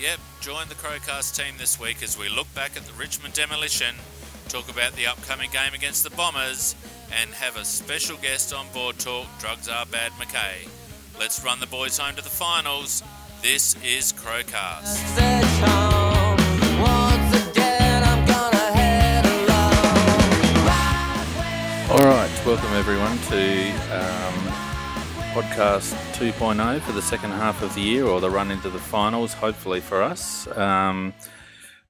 Yep, join the Crowcast team this week as we look back at the Richmond demolition, talk about the upcoming game against the Bombers, and have a special guest on board talk Drugs Are Bad McKay. Let's run the boys home to the finals. This is Crowcast. All right, welcome everyone to um, podcast 2.0 for the second half of the year, or the run into the finals, hopefully for us. Um,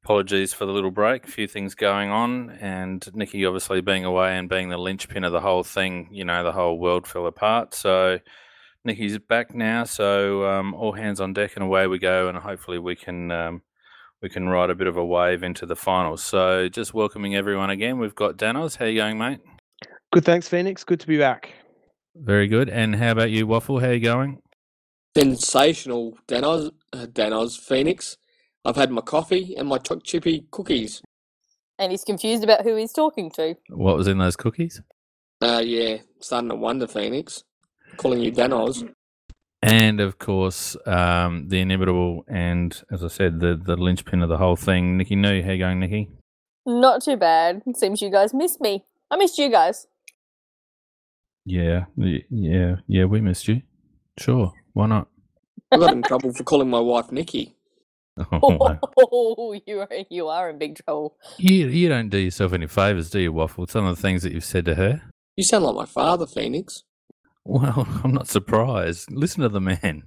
apologies for the little break, a few things going on, and Nikki obviously being away and being the linchpin of the whole thing, you know, the whole world fell apart. So Nikki's back now, so um, all hands on deck and away we go, and hopefully we can. Um, we can ride a bit of a wave into the finals. So, just welcoming everyone again. We've got Danos. How you going, mate? Good, thanks, Phoenix. Good to be back. Very good. And how about you, Waffle? How you going? Sensational, Danos, uh, Danos, Phoenix. I've had my coffee and my choc chippy cookies. And he's confused about who he's talking to. What was in those cookies? Uh, yeah, starting to wonder, Phoenix. Calling you Danos. And of course, um, the inimitable and, as I said, the the linchpin of the whole thing, Nikki No. How you going, Nikki? Not too bad. Seems you guys missed me. I missed you guys. Yeah, y- yeah, yeah. We missed you. Sure, why not? I got in trouble for calling my wife Nikki. Oh, wow. Oh, you are you are in big trouble. you you don't do yourself any favors, do you, Waffle? Some of the things that you've said to her. You sound like my father, Phoenix. Well, I'm not surprised. Listen to the man.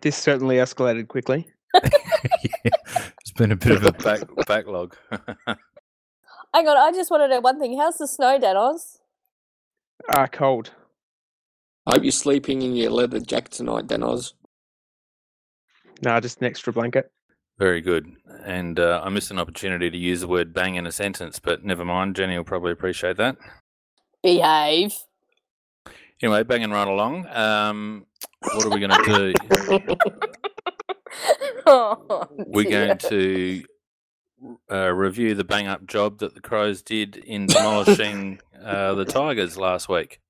This certainly escalated quickly. yeah, it's been a bit of a back, backlog. Hang on, I just want to know one thing. How's the snow, Danos? Ah, cold. I hope you're sleeping in your leather jacket tonight, Danos. Nah, just an extra blanket. Very good. And uh, I missed an opportunity to use the word bang in a sentence, but never mind. Jenny will probably appreciate that. Behave. Anyway, banging right along. Um, what are we going to do? oh, We're going to uh, review the bang up job that the Crows did in demolishing uh, the Tigers last week.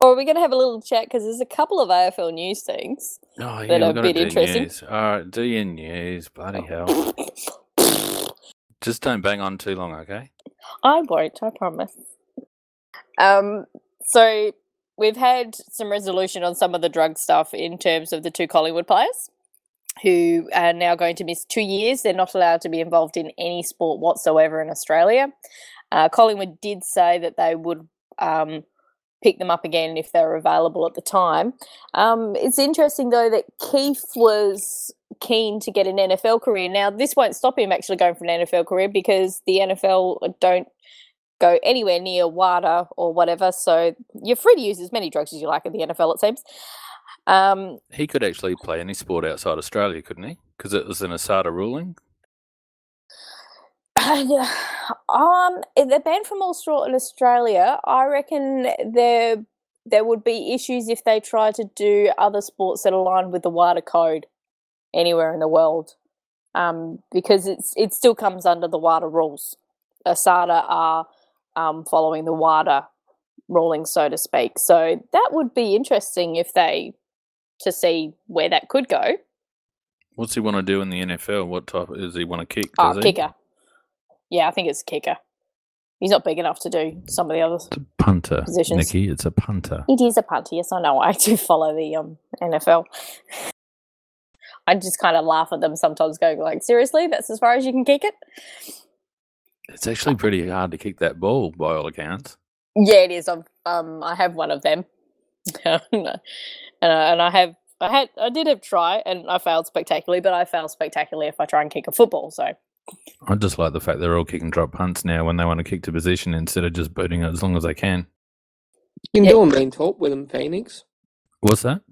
Or are we going to have a little chat because there's a couple of AFL news things. Oh, yeah, That are a bit interesting. News. All right, do your news. Bloody hell. Just don't bang on too long, okay? I won't, I promise. Um, so we've had some resolution on some of the drug stuff in terms of the two Collingwood players who are now going to miss two years. They're not allowed to be involved in any sport whatsoever in Australia. Uh, Collingwood did say that they would um, pick them up again if they were available at the time. Um, it's interesting though that Keeffe was keen to get an NFL career. Now, this won't stop him actually going for an NFL career because the NFL don't go anywhere near WADA or whatever. So you're free to use as many drugs as you like at the NFL, it seems. Um, He could actually play any sport outside Australia, couldn't he? Because it was an ASADA ruling. um, they're banned from all sport in Australia. I reckon there there would be issues if they try to do other sports that align with the wider code anywhere in the world, um, because it's it still comes under the wider rules. ASADA are um, following the wider ruling, so to speak. So that would be interesting if they to see where that could go. What's he want to do in the NFL? What type is he want to kick? Oh, Does kicker. Yeah, I think it's a kicker. He's not big enough to do some of the others. It's a punter, Positions. Nikki. It's a punter. It is a punter. Yes, I know. I do follow the um, NFL. I just kind of laugh at them sometimes, going like, "Seriously, that's as far as you can kick it." It's actually pretty hard to kick that ball, by all accounts. Yeah, it is. I've, um, I have one of them, and I, and I have, I had, I did have try, and I failed spectacularly. But I fail spectacularly if I try and kick a football. So I just like the fact they're all kicking drop punts now when they want to kick to position instead of just booting it as long as they can. You can Yeah. do a mean talk with him, Phoenix. What's that?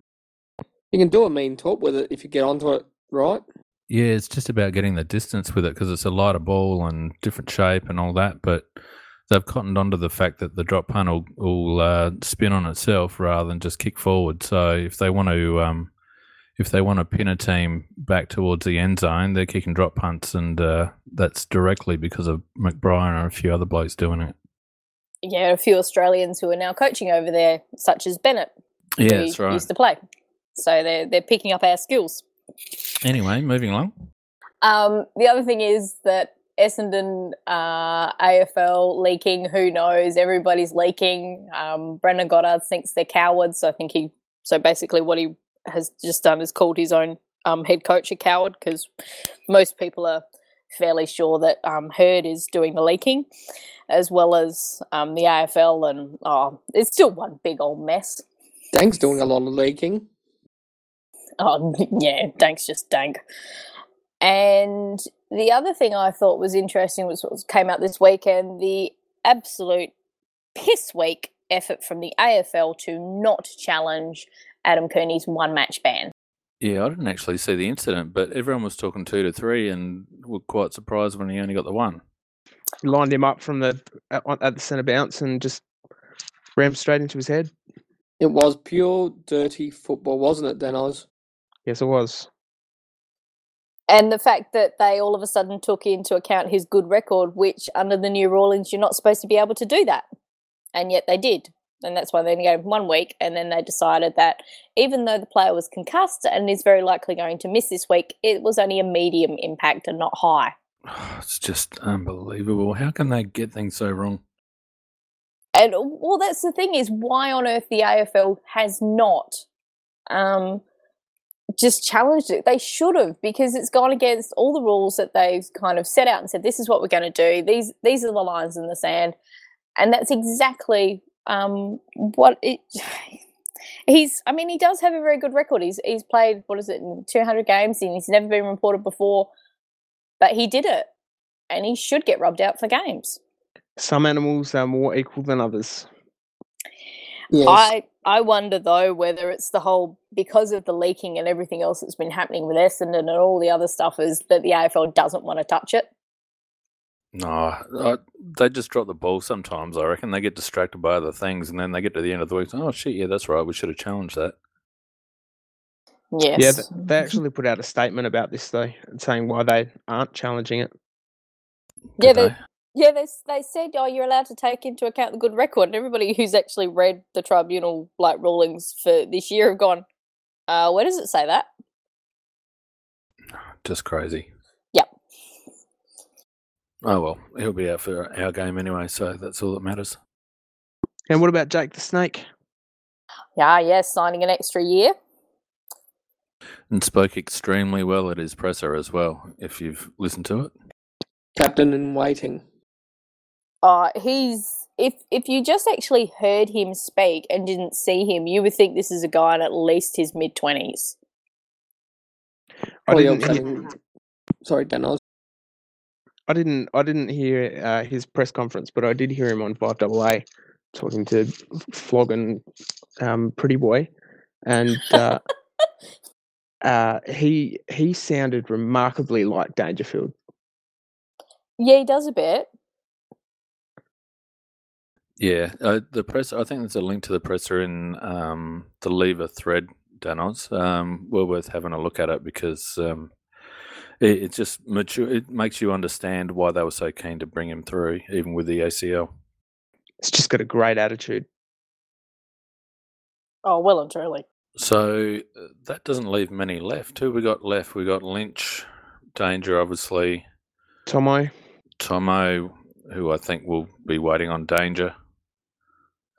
You can do a mean talk with it if you get onto it right. Yeah, it's just about getting the distance with it because it's a lighter ball and different shape and all that. But they've cottoned onto the fact that the drop punt will, will uh, spin on itself rather than just kick forward. So if they want to, um, if they want to pin a team back towards the end zone, they're kicking drop punts, and uh, that's directly because of McBrien and a few other blokes doing it. yeah, a few Australians who are now coaching over there, such as Bennett, Yeah, who that's right. used to play. So they're they're picking up our skills. Anyway, moving along. Um, the other thing is that Essendon uh, AFL leaking. Who knows? Everybody's leaking. Um, Brendan Goddard thinks they're cowards. So I think he. So basically, what he has just done is called his own um, head coach a coward because most people are fairly sure that um, Hird is doing the leaking, as well as um, the AFL, and oh, it's still one big old mess. Dank's doing a lot of leaking. Oh yeah, Dank's just dank. And the other thing I thought was interesting was what came out this weekend: the absolute piss weak effort from the AFL to not challenge Adam Cooney's one match ban. Yeah, I didn't actually see the incident, but everyone was talking two to three and were quite surprised when he only got the one. Lined him up from the at, at the centre bounce and just rammed straight into his head. It was pure dirty football, wasn't it, Danos? Yes, it was. And the fact that they all of a sudden took into account his good record, which under the new rulings, you're not supposed to be able to do that. And yet they did and that's why they only gave him one week. And then they decided that even though the player was concussed and is very likely going to miss this week, it was only a medium impact and not high. It's just unbelievable. How can they get things so wrong? And well, that's the thing is why on earth the AFL has not um, just challenged it. They should have because it's gone against all the rules that they've kind of set out and said this is what we're going to do. These these are the lines in the sand, and that's exactly um, what it. He's, I mean, he does have a very good record. He's he's played what is it, two hundred games, and he's never been reported before, but he did it, and he should get rubbed out for games. Some animals are more equal than others. Yes. I I wonder though whether it's the whole because of the leaking and everything else that's been happening with Essendon and all the other stuff is that the AFL doesn't want to touch it. No, I, they just drop the ball sometimes. I reckon they get distracted by other things, and then they get to the end of the week. Oh shit! Yeah, that's right. We should have challenged that. Yes. Yeah, they, they actually put out a statement about this though, saying why they aren't challenging it. Yeah, they, yeah, they they said, oh, you're allowed to take into account the good record, and everybody who's actually read the tribunal like rulings for this year have gone, uh, where does it say that? Just crazy. Oh well, he'll be out for our game anyway, so that's all that matters. And what about Jake the Snake? Yeah, yes, signing an extra year. And spoke extremely well at his presser as well, if you've listened to it. Captain in waiting. Uh, he's if if you just actually heard him speak and didn't see him, you would think this is a guy in at least his mid twenties. Sorry, Dan. I was I didn't I didn't hear uh, his press conference, but I did hear him on Five Double A talking to Flogging um, Pretty Boy, and uh, uh, he he sounded remarkably like Dangerfield. Yeah, he does a bit. Yeah, uh, the press. I think there's a link to the presser in um, the Lever thread, Danos. Um, well worth having a look at it because um, it, it just mature. It makes you understand why they were so keen to bring him through, even with the ACL. It's just got a great attitude. Oh, well and truly. So uh, that doesn't leave many left. Who we got left? We got Lynch, Danger, obviously. Tomo. Tomo, who I think will be waiting on Danger.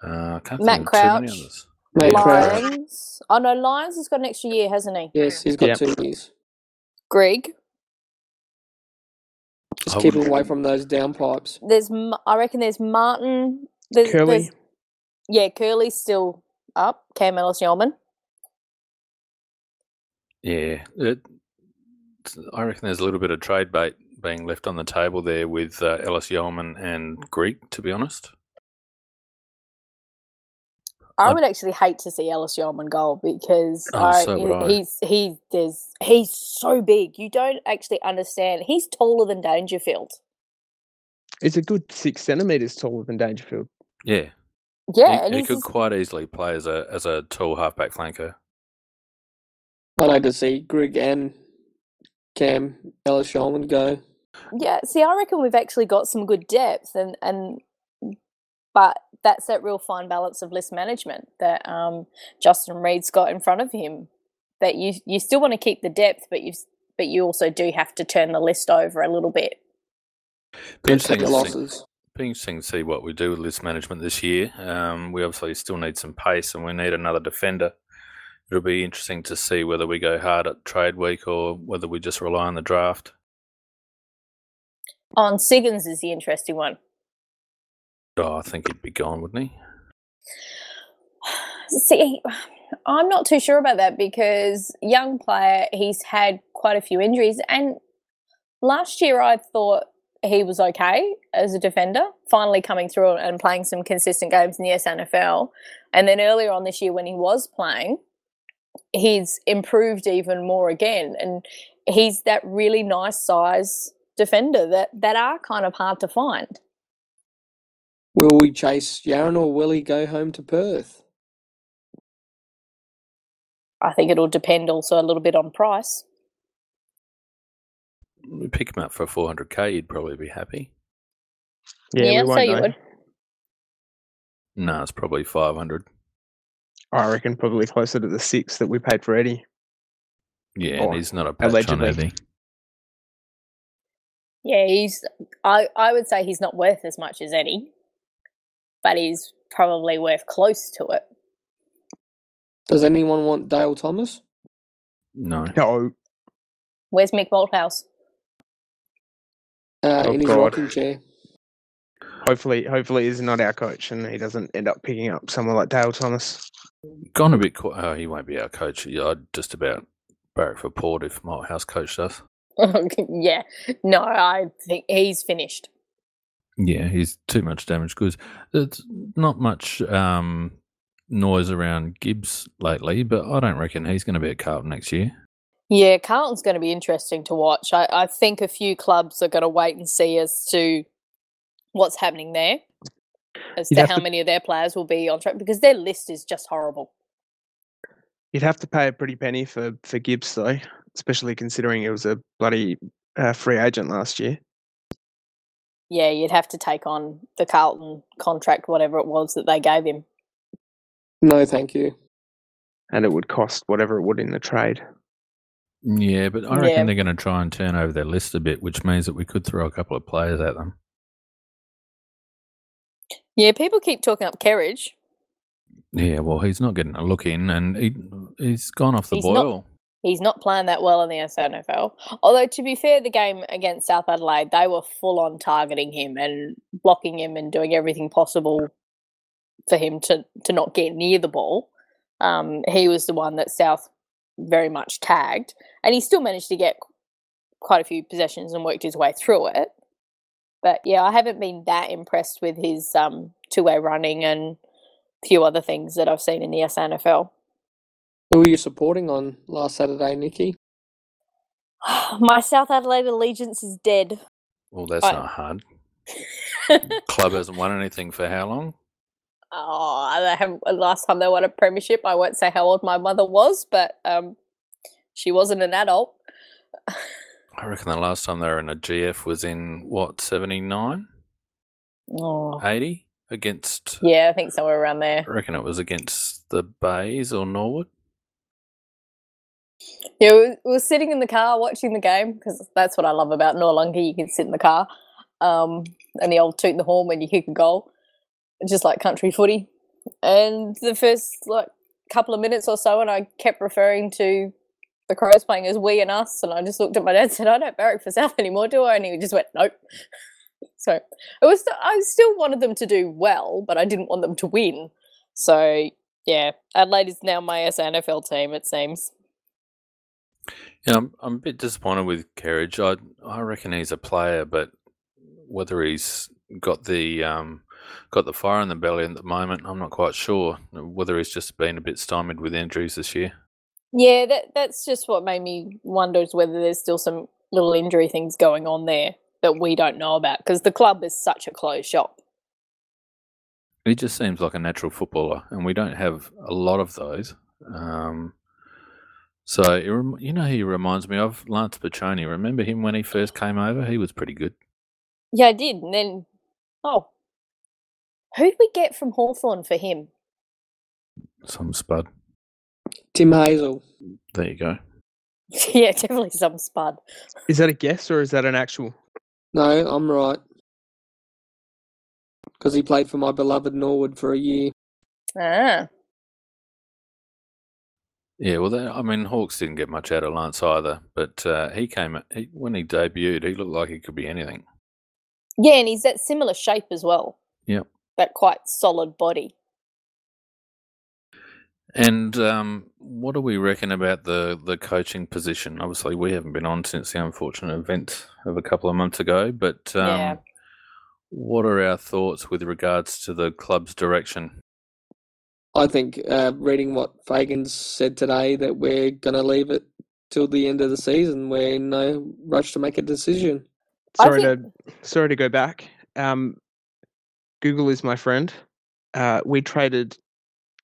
Uh, I can't Matt think Crouch. of too many others. Matt Crouch. Lyons. Oh no, Lyons has got an extra year, hasn't he? Yes, he's got Yep. two years. Greg. Just I keep would- away from those downpipes. There's, I reckon there's Martin. There's, Curly. there's- yeah, Curly's still up. Cam Ellis-Yolmen. Yeah, it, I reckon there's a little bit of trade bait being left on the table there with uh, Ellis-Yolmen and Greek. To be honest, I I- would actually hate to see Ellis-Yolmen go because Oh, I, so would I. he's he there's he's so big. You don't actually understand. He's taller than Dangerfield. It's a good six centimeters taller than Dangerfield. yeah, Yeah, he, and he could just- quite easily play as a as a tall halfback flanker. I'd like to see Greg and Cam Ellis-Yolmen go. Yeah, see, I reckon we've actually got some good depth, and and but that's that real fine balance of list management that um, Justin Reid's got in front of him. That you you still want to keep the depth, but you but you also do have to turn the list over a little bit. Be interesting, to see, losses. be interesting to see what we do with list management this year. Um, we obviously still need some pace and we need another defender. It'll be interesting to see whether we go hard at trade week or whether we just rely on the draft. On Siggins is the interesting one. Oh, I think he'd be gone, wouldn't he? See, I'm not too sure about that because young player, he's had quite a few injuries, and last year I thought he was okay as a defender, finally coming through and playing some consistent games in the SANFL. And then earlier on this year, when he was playing, he's improved even more again, and he's that really nice size defender that that are kind of hard to find. Will we chase Yarran or will he go home to Perth? I think it'll depend also a little bit on price. We pick him up for 400k, you'd probably be happy. Yeah, Yeah, we so won't you know. would. No, it's probably 500. I reckon probably closer to the six that we paid for Eddie. Yeah, Or and he's not a patch on. Eddie. Yeah, he's. I I would say he's not worth as much as Eddie, but he's probably worth close to it. Does anyone want Dale Thomas? No. No, Where's Mick Malthouse? Uh, Oh, in his God. rocking chair. hopefully, hopefully he's not our coach and he doesn't end up picking up someone like Dale Thomas. Gone a bit. Qu- oh, he won't be our coach. I'd just about barrack for Port if Malthouse coached us. yeah, no, I think he's finished. Yeah, he's too much damaged goods. There's not much um, noise around Gibbs lately, but I don't reckon he's going to be at Carlton next year. Yeah, Carlton's going to be interesting to watch. I, I think a few clubs are going to wait and see as to what's happening there, as You'd to how to- many of their players will be on track because their list is just horrible. You'd have to pay a pretty penny for for Gibbs though, especially considering it was a bloody uh, free agent last year. Yeah, you'd have to take on the Carlton contract, whatever it was that they gave him. No, thank you. and it would cost whatever it would in the trade. Yeah, but I reckon Yeah. they're going to try and turn over their list a bit, which means that we could throw a couple of players at them. Yeah, people keep talking up Kerridge. Yeah, well, he's not getting a look in, and he he's gone off the He's not- boil. He's not playing that well in the SANFL. Although, to be fair, the game against South Adelaide, they were full on targeting him and blocking him and doing everything possible for him to, to not get near the ball. Um, he was the one that South very much tagged, and he still managed to get quite a few possessions and worked his way through it. But yeah, I haven't been that impressed with his um, two way running and a few other things that I've seen in the SANFL. Who were you supporting on last Saturday, Nikki? My South Adelaide allegiance is dead. Well, that's I- not hard. Club hasn't won anything for how long? Oh, they have, last time they won a premiership, I won't say how old my mother was, but um, she wasn't an adult. I reckon the last time they were in a GF was in what 79, Oh. 80 against. Yeah, I think somewhere around there. I reckon it was against the Bays or Norwood. Yeah, we we were sitting in the car watching the game because that's what I love about Noarlunga. You can sit in the car um, and the old toot the horn when you kick a goal, just like country footy. And the first like couple of minutes or so, and I kept referring to the Crows playing as we and us, and I just looked at my dad and said, "I don't barrack for South anymore, do I?" And he just went, "Nope." So it was. I still wanted them to do well, but I didn't want them to win. So yeah, Adelaide is now my SANFL team. It seems. Yeah, I'm, I'm a bit disappointed with Kerridge. I I reckon he's a player, but whether he's got the um, got the fire in the belly at the moment, I'm not quite sure. Whether he's just been a bit stymied with injuries this year. Yeah, that that's just what made me wonder is whether there's still some little injury things going on there that we don't know about because the club is such a closed shop. He just seems like a natural footballer, and we don't have a lot of those. Um, so it rem- you know, who he reminds me of Lance Picioane. Remember him when he first came over? He was pretty good. Yeah, I did, and then oh, who did we get from Hawthorn for him? Some spud. Tim Hazel. There you go. yeah, definitely some spud. Is that a guess or is that an actual? No, I'm right. Because he played for my beloved Norwood for a year. Ah, Yeah, well, that, I mean, Hawks didn't get much out of Lance either, but uh, he came he, when he debuted. He looked like he could be anything. yeah, and he's that similar shape as well. Yeah, That quite solid body. And um, what do we reckon about the the coaching position? Obviously, we haven't been on since the unfortunate event of a couple of months ago, but um, Yeah. what are our thoughts with regards to the club's direction? I think, uh, reading what Fagan said today, that we're going to leave it till the end of the season. We're in no rush to make a decision. Sorry think- to sorry to go back. Um, Google is my friend. Uh, we traded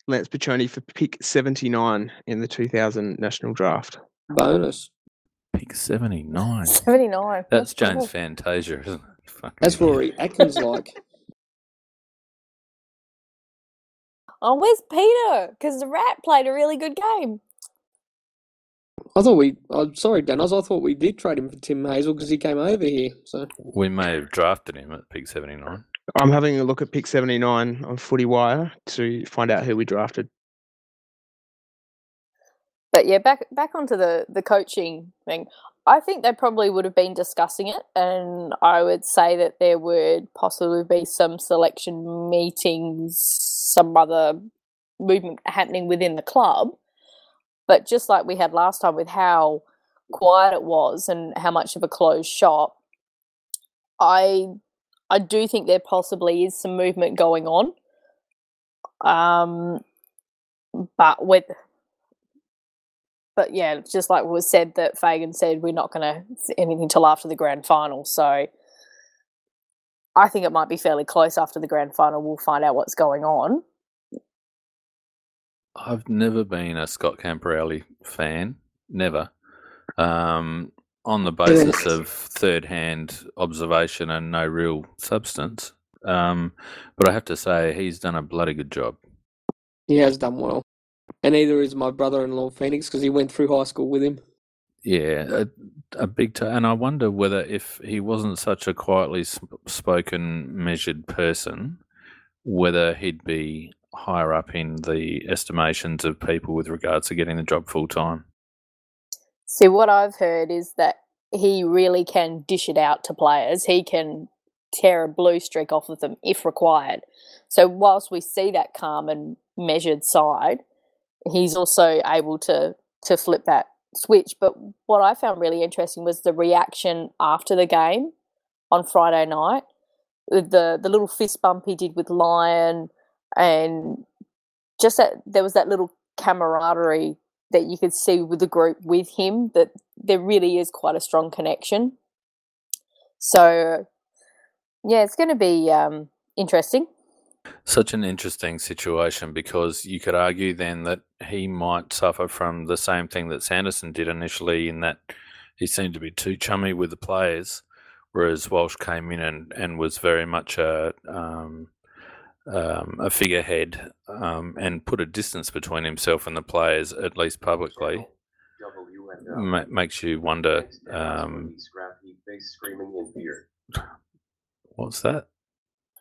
Lance Picioane for pick seventy nine in the two thousand national draft. Bonus. Pick seventy nine. 79. That's cool. James Fantasia, isn't it? Fucking That's. Rory Atkins like. Oh, where's Peter? Because the Rat played a really good game. I thought we. I'm sorry, Danos. I thought we did trade him for Tim Hazel because he came over here. So We may have drafted him at pick seventy nine. I'm having a look at pick seventy nine on Footy Wire to find out who we drafted. But yeah, back back onto the the coaching thing. I think they probably would have been discussing it, and I would say that there would possibly be some selection meetings, some other movement happening within the club. But just like we had last time with how quiet it was and how much of a closed shop, I I do think there possibly is some movement going on. Um, but with but yeah, just like was said that Fagan said, we're not going to anything till after the grand final. So I think it might be fairly close after the grand final. We'll find out what's going on. I've never been a Scott Camporeale fan, never. Um, on the basis of third-hand observation and no real substance. Um, but I have to say he's done a bloody good job. he has done well. And neither is my brother-in-law Phoenix because he went through high school with him. Yeah, a, a big t- and I wonder whether if he wasn't such a quietly sp- spoken, measured person, whether he'd be higher up in the estimations of people with regards to getting the job full time. See, what I've heard is that he really can dish it out to players. He can tear a blue streak off of them if required. So, whilst we see that calm and measured side, he's also able to to flip that switch. But what I found really interesting was the reaction after the game on Friday night, the the little fist bump he did with Lyon, and just that there was that little camaraderie that you could see with the group with him that there really is quite a strong connection. So, yeah, it's going to be um, interesting. Such an interesting situation because you could argue then that he might suffer from the same thing that Sanderson did initially, in that he seemed to be too chummy with the players, whereas Walsh came in and, and was very much a um, um, a figurehead um, and put a distance between himself and the players, at least publicly. Ma- makes you wonder. Um, what's that?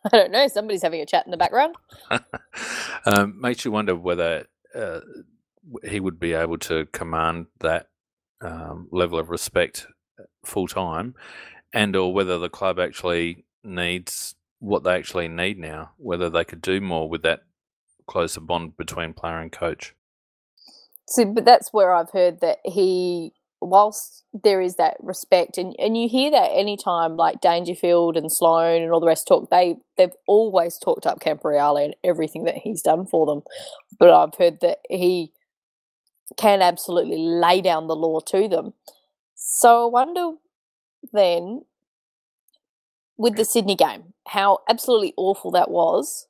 I don't know. Somebody's having a chat in the background. um, makes you wonder whether uh, he would be able to command that um, level of respect full time, and or whether the club actually needs what they actually need now. Whether they could do more with that closer bond between player and coach. So, but that's where I've heard that he, whilst there is that respect, and, and you hear that anytime like Dangerfield and Sloan and all the rest talk, they they've always talked up Camporeale and everything that he's done for them. But I've heard that he can absolutely lay down the law to them. So I wonder then with the Sydney game, how absolutely awful that was,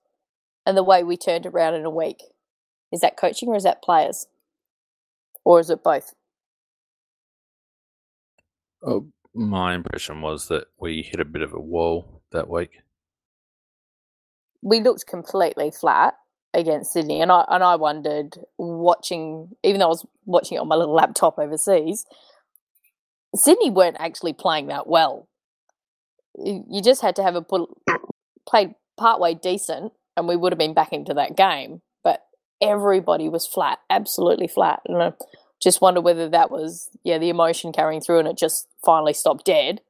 and the way we turned around in a week. Is that coaching or is that players? Or is it both? Oh, my impression was that we hit a bit of a wall that week. We looked completely flat against Sydney, and I and I wondered watching, even though I was watching it on my little laptop overseas, Sydney weren't actually playing that well. You just had to have a played partway decent, and we would have been back into that game. But everybody was flat, absolutely flat, and I just wonder whether that was yeah the emotion carrying through, and it just finally stopped dead.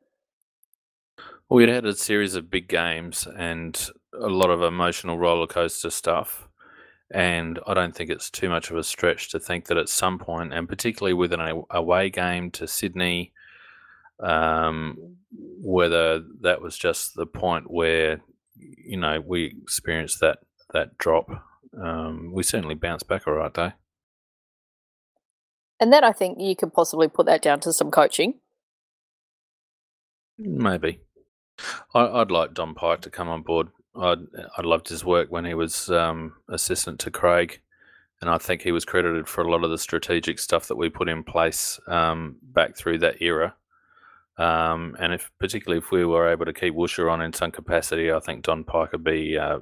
Well, we'd had a series of big games and a lot of emotional roller coaster stuff. And I don't think it's too much of a stretch to think that at some point, and particularly with an away game to Sydney, um, whether that was just the point where you know we experienced that that drop. Um, we certainly bounced back all right, though. And then I think you could possibly put that down to some coaching. Maybe. I, I'd like Don Pike to come on board. I'd, I loved his work when he was um, assistant to Craig, and I think he was credited for a lot of the strategic stuff that we put in place um, back through that era. Um, and if particularly if we were able to keep Woosher on in some capacity, I think Don Pike would be uh,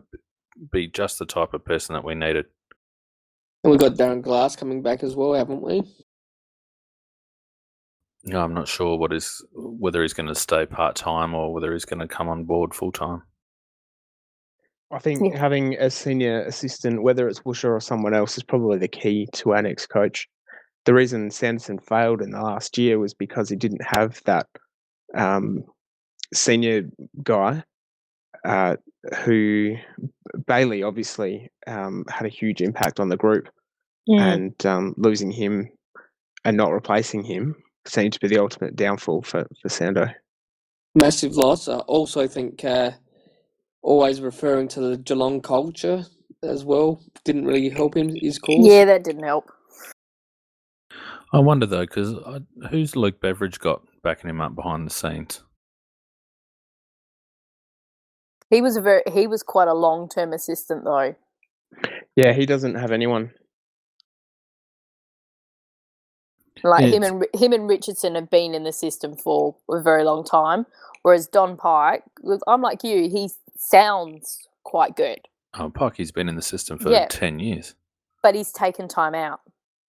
be just the type of person that we needed. And we've got Darren Glass coming back as well, haven't we? No, I'm not sure what is whether he's going to stay part time or whether he's going to come on board full time. I think Yeah. having a senior assistant, whether it's Busher or someone else, is probably the key to our next coach. The reason Sanderson failed in the last year was because he didn't have that um, senior guy uh, who Bailey obviously um, had a huge impact on the group, and um, losing him and not replacing him seemed to be the ultimate downfall for, for Sando. Massive loss. I also think uh, always referring to the Geelong culture as well didn't really help him his cause. Yeah, that didn't help. I wonder though, because who's Luke Beveridge got backing him up behind the scenes? He was a very he was quite a long term assistant though. Yeah, he doesn't have anyone. Like him and him and Richardson have been in the system for a very long time, whereas Don Pike, I'm like you, he sounds quite good, Oh, Pikey's been in the system for Yeah. ten years. but he's taken time out.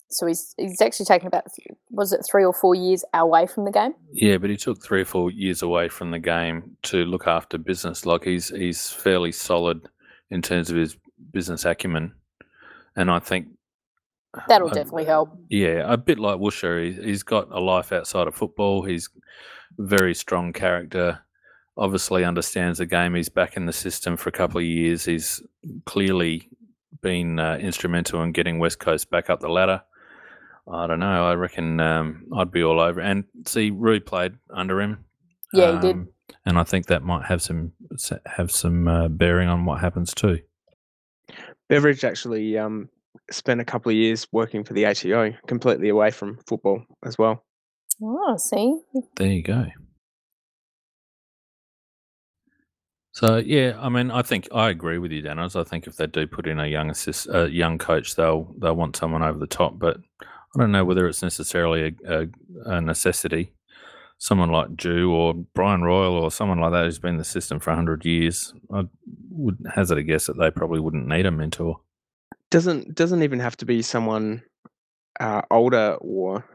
So he's he's actually taken about was it three or four years away from the game? Yeah, but he took three or four years away from the game to look after business. Like he's he's fairly solid in terms of his business acumen, and I think That'll I- definitely help. Yeah, a bit like Woosher. He, he's got a life outside of football. He's very strong character. Obviously, understands the game. He's back in the system for a couple of years. He's clearly been uh, instrumental in getting West Coast back up the ladder. I don't know. I reckon um, I'd be all over. And see, Rui played under him. Yeah, he did. Um, and I think that might have some have some uh, bearing on what happens too. Beveridge actually um, spent a couple of years working for the ATO, completely away from football as well. Oh, see, There you go. So yeah, I mean, I think I agree with you, Danos. I think if they do put in a young assist, a young coach, they'll they'll want someone over the top. But I don't know whether it's necessarily a, a, a necessity. Someone like Jew or Brian Royal or someone like that who's been in the system for hundred years, I would hazard a guess that they probably wouldn't need a mentor. Doesn't doesn't even have to be someone uh, older or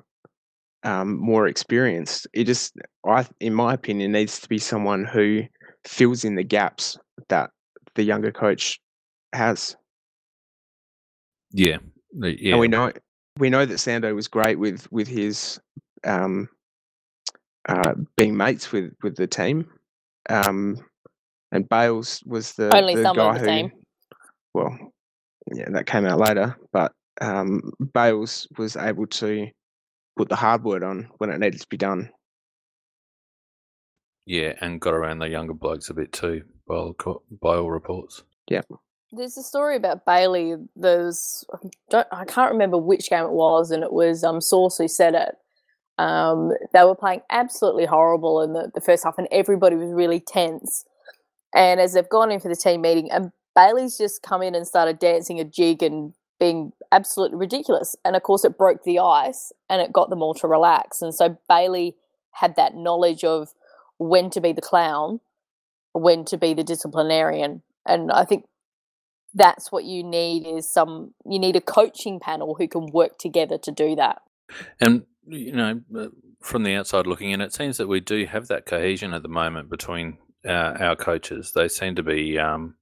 um, more experienced. It just, I, in my opinion, needs to be someone who fills in the gaps that the younger coach has. Yeah, yeah. And we know we know that Sando was great with with his um, uh, being mates with with the team, um, and Bales was the Only the some guy of the who, team. well, yeah, that came out later, but um, Bales was able to put the hard word on when it needed to be done. yeah, and got around the younger blokes a bit too, by all, by all reports. Yeah. There's a story about Bailey. There's I don't I can't remember which game it was, and it was um Source who said it. Um, they were playing absolutely horrible in the, the first half, and everybody was really tense. And as they've gone in for the team meeting, and Bailey's just come in and started dancing a jig and being absolutely ridiculous. And of course, it broke the ice and it got them all to relax. And so Bailey had that knowledge of when to be the clown, when to be the disciplinarian. And I think that's what you need is some you need a coaching panel who can work together to do that And you know, uh, from the outside looking in, it seems that we do have that cohesion at the moment between uh, our coaches. They seem to be um,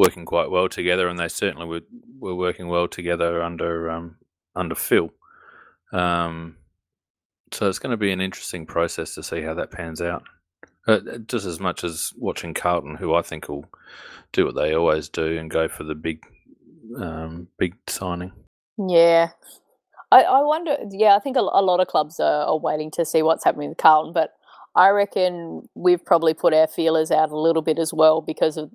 working quite well together, and they certainly were, were working well together under um, under Phil. Um, so it's going to be an interesting process to see how that pans out. Uh, just as much as watching Carlton, who I think will do what they always do and go for the big, um, big signing. Yeah. I, I wonder, yeah, I think a, a lot of clubs are, are waiting to see what's happening with Carlton, but I reckon we've probably put our feelers out a little bit as well because of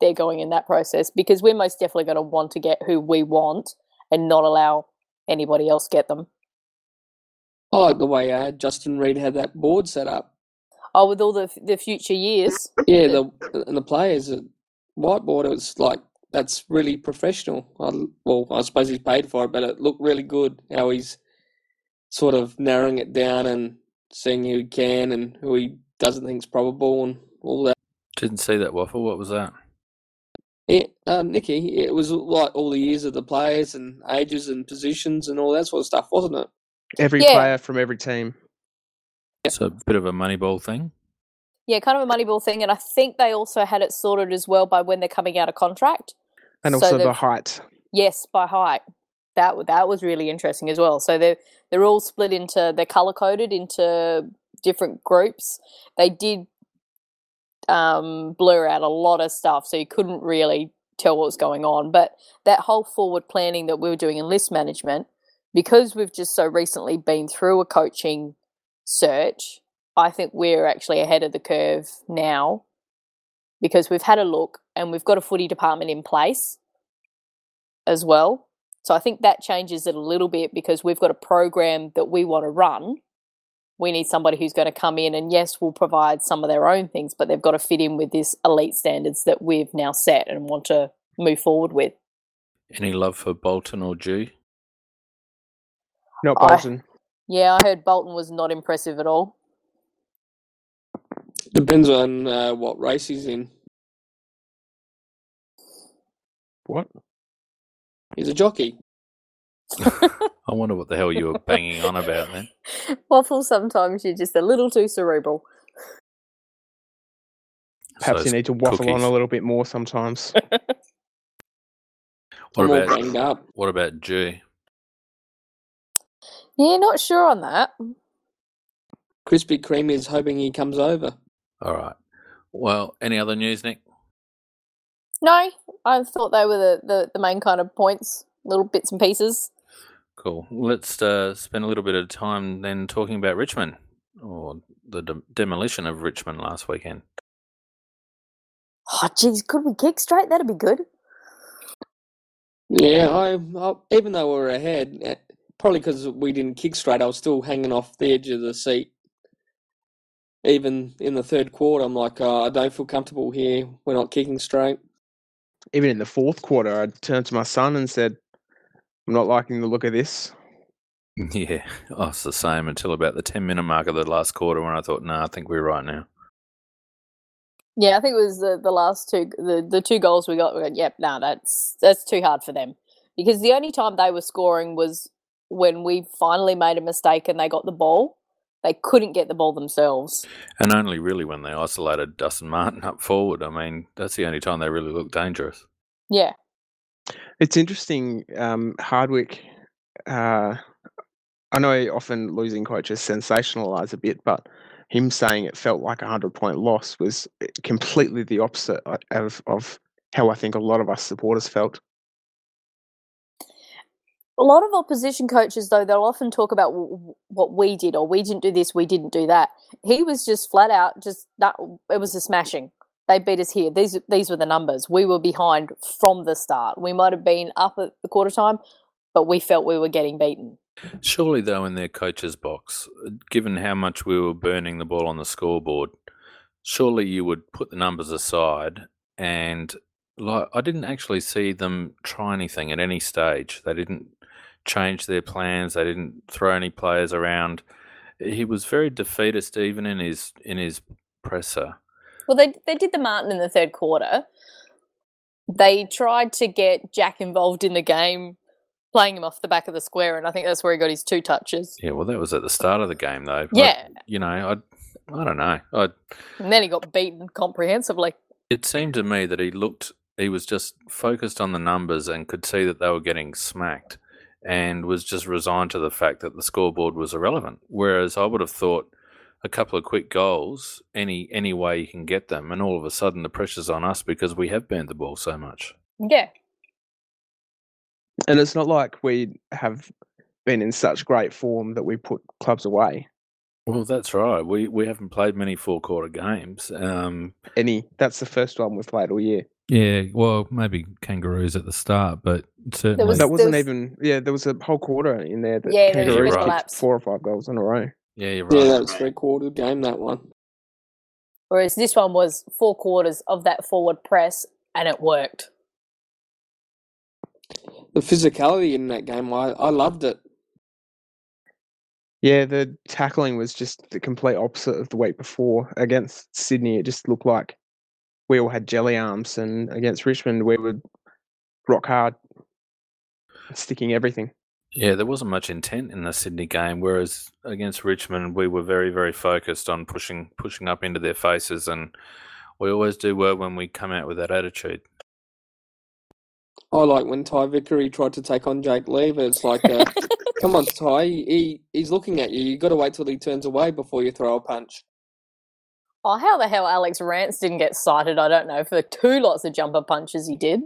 they're going in that process because we're most definitely going to want to get who we want and not allow anybody else get them. I like the way uh, Justin Reid had that board set up. Oh, with all the the future years. Yeah, the and the players whiteboard. It was like that's really professional. I, well, I suppose he's paid for it, but it looked really good how he's sort of narrowing it down and seeing who can and who he doesn't think is probable and all that. Didn't see that waffle. What was that? Yeah, uh, Nicky, it was like all the years of the players and ages and positions and all that sort of stuff, wasn't it? Every Yeah. player from every team. It's a bit of a moneyball thing. Yeah, kind of a Moneyball thing, and I think they also had it sorted as well by when they're coming out of contract. And So also the height. Yes, by height. That that was really interesting as well. So they're they're all split into they're color coded into different groups. They did um, blur out a lot of stuff, so you couldn't really tell what was going on. But that whole forward planning that we were doing in list management, because we've just so recently been through a coaching search, I think we're actually ahead of the curve now because we've had a look and we've got a footy department in place as well. So I think that changes it a little bit because we've got a program that we want to run. We need somebody who's going to come in and yes, we'll provide some of their own things, but they've got to fit in with this elite standards that we've now set and want to move forward with. Any love for Bolton or Jew? Not I- Bolton. Yeah, I heard Bolton was not impressive at all. Depends on uh, what race he's in. What? He's a jockey. I wonder what the hell you were banging on about then. Waffle, sometimes you're just a little too cerebral. Perhaps So you need to waffle on a little bit more sometimes. What I'm about up. what about G? Yeah, not sure on that. Krispy Kreme is hoping he comes over. All right. Well, any other news, Nick? No, I thought they were the, the, the main kind of points, little bits and pieces. Cool. Let's uh, spend a little bit of time then talking about Richmond or the de- demolition of Richmond last weekend. Oh, geez, could we kick straight? That'd be good. Yeah, I, I even though we were ahead, eh, probably because we didn't kick straight, I was still hanging off the edge of the seat. Even in the third quarter, I'm like, oh, I don't feel comfortable here. We're not kicking straight. Even in the fourth quarter, I turned to my son and said, I'm not liking the look of this. Yeah, I was the same until about the 10 minute mark of the last quarter when I thought, no, I think we're right now. Yeah, I think it was the, the last two the, the two goals we got. We went, yep, no, that's that's too hard for them because the only time they were scoring was when we finally made a mistake and they got the ball. They couldn't get the ball themselves. And only really when they isolated Dustin Martin up forward. I mean, that's the only time they really looked dangerous. Yeah, It's interesting. Um, Hardwick, uh, I know often losing coaches sensationalize a bit, but him saying it felt like a hundred point loss was eh, completely the opposite uh, of of how I think a lot of us supporters felt. A lot of opposition coaches though they'll often talk about w- what we did or we didn't do this, we didn't do that. He was just flat out just that it was a smashing. They beat us here. These these were the numbers. We were behind from the start. We might have been up at the quarter time, but we felt we were getting beaten. Surely, though, in their coach's box, given how much we were burning the ball on the scoreboard, surely you would put the numbers aside and like I didn't actually see them try anything at any stage. They didn't change their plans. They didn't throw any players around. He was very defeatist even in his in his presser. Well, they they did the Martin in the third quarter. They tried to get Jack involved in the game playing him off the back of the square, and I think that's where he got his two touches. Yeah, well, that was at the start of the game, though. I- Yeah, you know, I, I don't know. I, and then he got beaten comprehensively. it seemed to me that he looked, he was just focused on the numbers and could see that they were getting smacked, and was just resigned to the fact that the scoreboard was irrelevant. Whereas I would have thought a couple of quick goals, any any way you can get them, and all of a sudden the pressure's on us because we have burned the ball so much. Yeah, And it's not like we have been in such great form that we put clubs away. Well, that's right. We we haven't played many four quarter games. Um, Any that's the first one we've played all year. Yeah, well, maybe kangaroos at the start, but certainly was- That wasn't there's- even yeah. There was a whole quarter in there that Yeah, Kangaroos a kicked four or five goals in a row. yeah, you're right. Yeah, that was three quarter game. That one. whereas this one was four quarters of that forward press, and it worked. The physicality in that game, I, I loved it. Yeah, the tackling was just the complete opposite of the week before. Against Sydney, it just looked like we all had jelly arms, and against Richmond, we would rock hard, sticking everything. Yeah, there wasn't much intent in the Sydney game, whereas against Richmond we were very, very focused on pushing pushing up into their faces, and we always do well when we come out with that attitude. I like when Ty Vickery tried to take on Jake Lever. It's like, uh, come on, Ty, he, he's looking at you. You've got to wait till he turns away before you throw a punch. Oh, how the hell Alex Rance didn't get cited, I don't know, for two lots of jumper punches he did.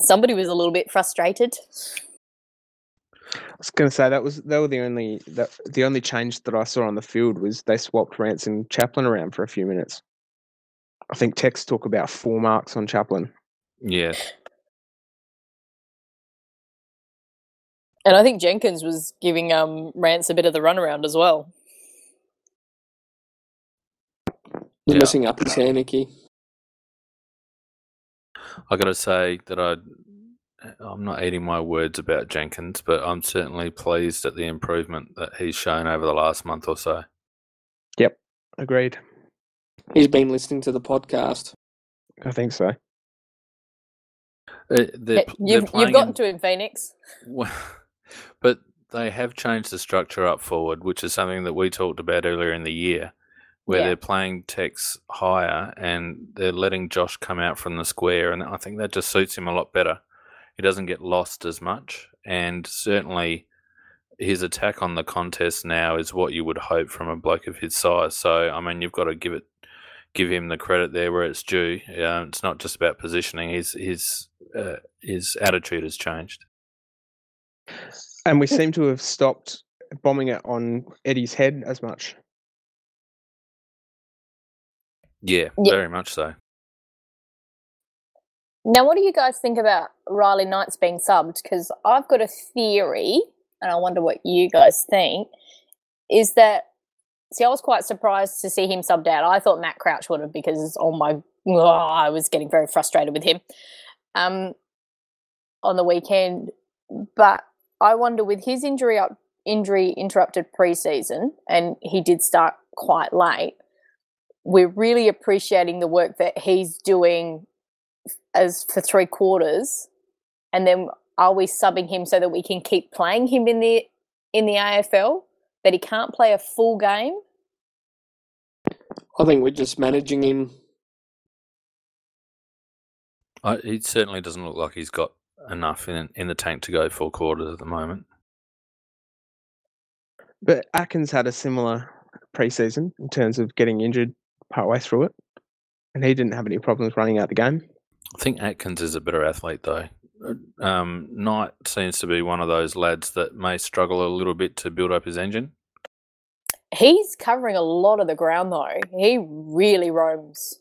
Somebody was a little bit frustrated. I was going to say that was they were the only that, the only change that I saw on the field was they swapped Rance and Chaplin around for a few minutes. I think Tex took about four marks on Chaplin. Yeah, And I think Jenkins was giving um, Rance a bit of the runaround as well. He's Yeah. messing up his hand, Nicky. I got to say that I I'm not eating my words about Jenkins, but I'm certainly pleased at the improvement that he's shown over the last month or so. Yep, agreed. He's been listening to the podcast. I think so. Uh, they're, pl- they're You've, playing you've gotten in- to him, Phoenix. Well, but they have changed the structure up forward, which is something that we talked about earlier in the year, where Yeah. they're playing Tex higher and they're letting Josh come out from the square, and I think that just suits him a lot better. He doesn't get lost as much, and certainly his attack on the contest now is what you would hope from a bloke of his size. So, I mean, you've got to give it. Give him the credit there where it's due. Uh, it's not just about positioning. His his uh, his attitude has changed. And we seem to have stopped bombing it on Eddie's head as much. Yeah, Yeah. very much so. Now, what do you guys think about Riley Knights being subbed? Because I've got a theory, and I wonder what you guys think. Is that see? I was quite surprised to see him subbed out. I thought Matt Crouch would have because oh my, oh, I was getting very frustrated with him um, on the weekend. But I wonder with his injury up, injury interrupted preseason, and he did start quite late. We're really appreciating the work that he's doing as for three quarters, and then are we subbing him so that we can keep playing him in the in the AFL? That he can't play a full game. I think we're just managing him. I, he certainly doesn't look like he's got enough in in the tank to go full quarters at the moment. But Atkins had a similar preseason in terms of getting injured partway through it, and he didn't have any problems running out the game. I think Atkins is a better athlete though. Um, Knight seems to be one of those lads that may struggle a little bit to build up his engine. He's covering a lot of the ground though. He really roams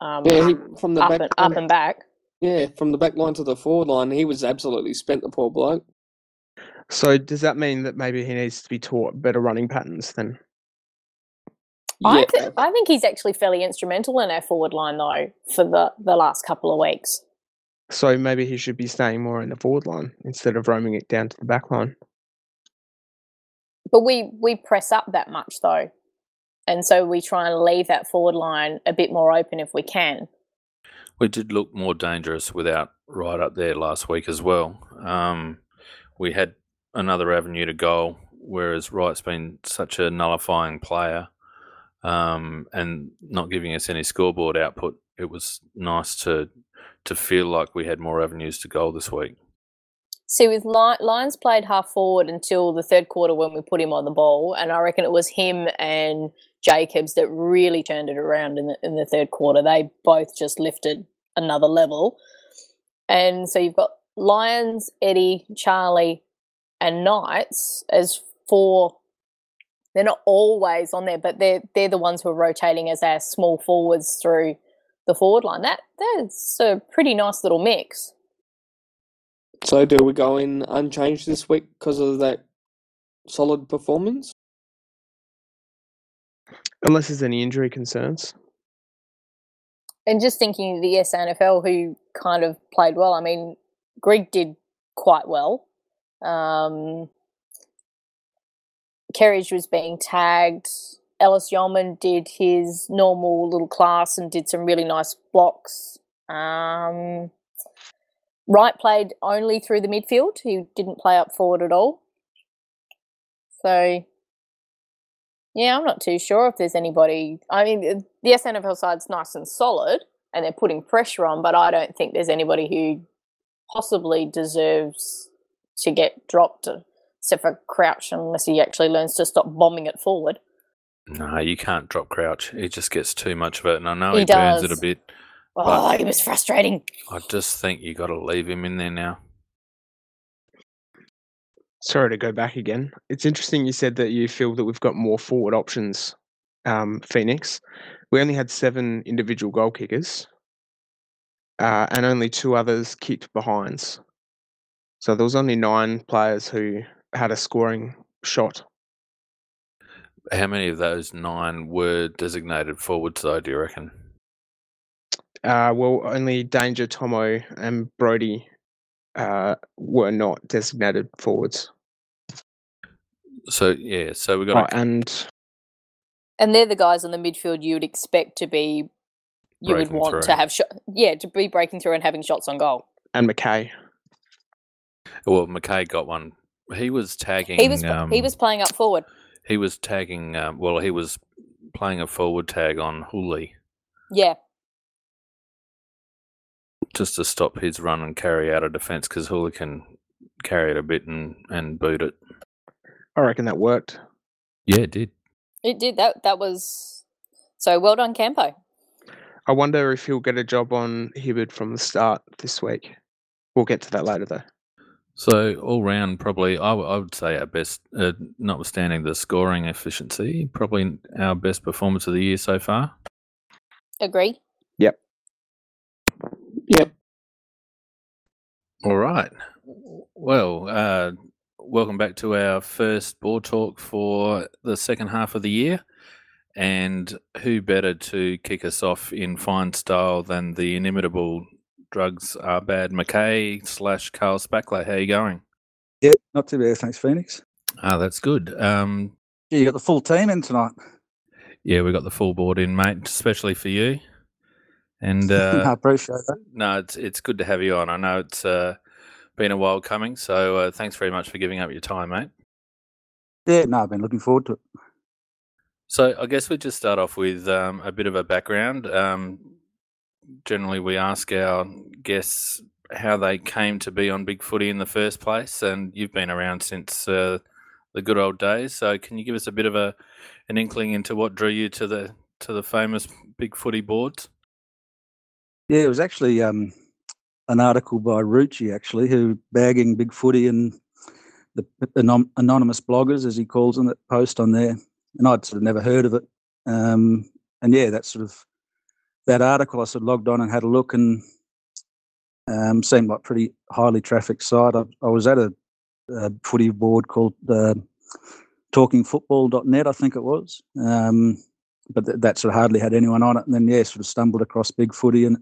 um, Yeah, he, from the up, back and, up and back. yeah, from the back line to the forward line, he was absolutely spent. The poor bloke. So does that mean that maybe he needs to be taught better running patterns then? I, th- I think he's actually fairly instrumental in our forward line though for the, the last couple of weeks. So maybe he should be staying more in the forward line instead of roaming it down to the back line. But we we press up that much though, and so we try and leave that forward line a bit more open if we can. We did look more dangerous without Wright up there last week as well. Um, we had another avenue to goal, whereas Wright's been such a nullifying player um, and not giving us any scoreboard output. It was nice to to feel like we had more avenues to goal this week. See, with Lyons played half forward until the third quarter when we put him on the ball, and I reckon it was him and Jacobs that really turned it around in the, in the third quarter. They both just lifted another level. And so you've got Lyons, Eddie, Charlie, and Knights as four. They're not always on there, but they're they're the ones who are rotating as our small forwards through the forward line. That that's a pretty nice little mix. So, do we go in unchanged this week because of that solid performance? Unless there's any injury concerns. And just thinking of the SANFL who kind of played well. I mean, Greg did quite well. Um, Kerridge was being tagged. Ellis-Yolmen did his normal little class and did some really nice blocks. Um, Wright played only through the midfield. He didn't play up forward at all. So, yeah, I'm not too sure if there's anybody. I mean, the SANFL side's nice and solid and they're putting pressure on, but I don't think there's anybody who possibly deserves to get dropped, except for Crouch, unless he actually learns to stop bombing it forward. No, you can't drop Crouch. He just gets too much of it, and I know he, he burns it a bit. Oh, he was frustrating. I just think you got to leave him in there now. Sorry to go back again. It's interesting you said that you feel that we've got more forward options, um, Phoenix. We only had seven individual goal kickers, uh, and only two others kicked behinds. So there was only nine players who had a scoring shot. How many of those nine were designated forwards, though? Do you reckon? Uh, well, only Danger, Tomo, and Brodie uh, were not designated forwards. So yeah, so we got oh, and and they're the guys in the midfield you would expect to be you would want through. to have shot yeah to be breaking through and having shots on goal. And Mackay. Well, Mackay got one. He was tagging. He was um, he was playing up forward. He was tagging. Um, well, he was playing a forward tag on Houli. Yeah, just to stop his run and carry out a defence because Houli can carry it a bit and, and boot it. I reckon that worked. Yeah, it did. It did. That that was so well done, Campo. I wonder if he'll get a job on Hibberd from the start this week. We'll get to that later, though. So all round, probably I, w- I would say our best, uh, notwithstanding the scoring efficiency, probably our best performance of the year so far. Agree. Yep. Yep. All right. Well, uh, welcome back to our first board talk for the second half of the year. And who better to kick us off in fine style than the inimitable drugs are bad McKay slash Carl Spackler? How are you going? Yeah, not too bad. Thanks, Phoenix. Ah, that's good. Um, yeah, you got the full team in tonight. Yeah, we got the full board in, mate, especially for you. And uh, I appreciate that. No, it's it's good to have you on. I know it's uh, been a while coming, so uh, thanks very much for giving up your time, mate. Yeah, no, I've been looking forward to it. So I guess we just start off with um, a bit of a background. Um, generally, we ask our guests how they came to be on Big Footy in the first place, and you've been around since uh, the good old days. So can you give us a bit of a an inkling into what drew you to the to the famous Big Footy boards? Yeah, it was actually um, an article by Rucci, actually, who bagging Big Footy and the anonymous bloggers, as he calls them, that post on there. And I'd sort of never heard of it. Um, and yeah, that sort of that article, I sort of logged on and had a look, and um, seemed like pretty highly trafficked site. I, I was at a, a, footy board called uh, talkingfootball.net, I think it was. Um, but th- that sort of hardly had anyone on it. And then, yeah, sort of stumbled across Big Footy and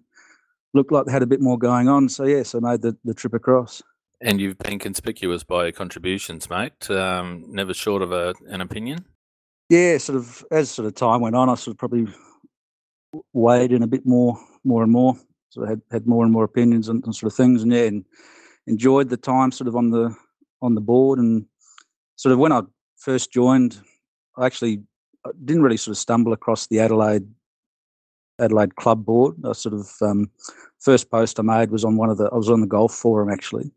looked like they had a bit more going on. So yes, I made the, the trip across. And you've been conspicuous by your contributions, mate. Um, never short of a, an opinion. Yeah, sort of as sort of time went on, I sort of probably weighed in a bit more, more and more. So of had, had more and more opinions on, on sort of things, and yeah, and enjoyed the time sort of on the on the board and sort of when I first joined, I actually didn't really sort of stumble across the Adelaide Adelaide Club Board. I sort of um, first post I made was on one of the I was on the golf forum actually,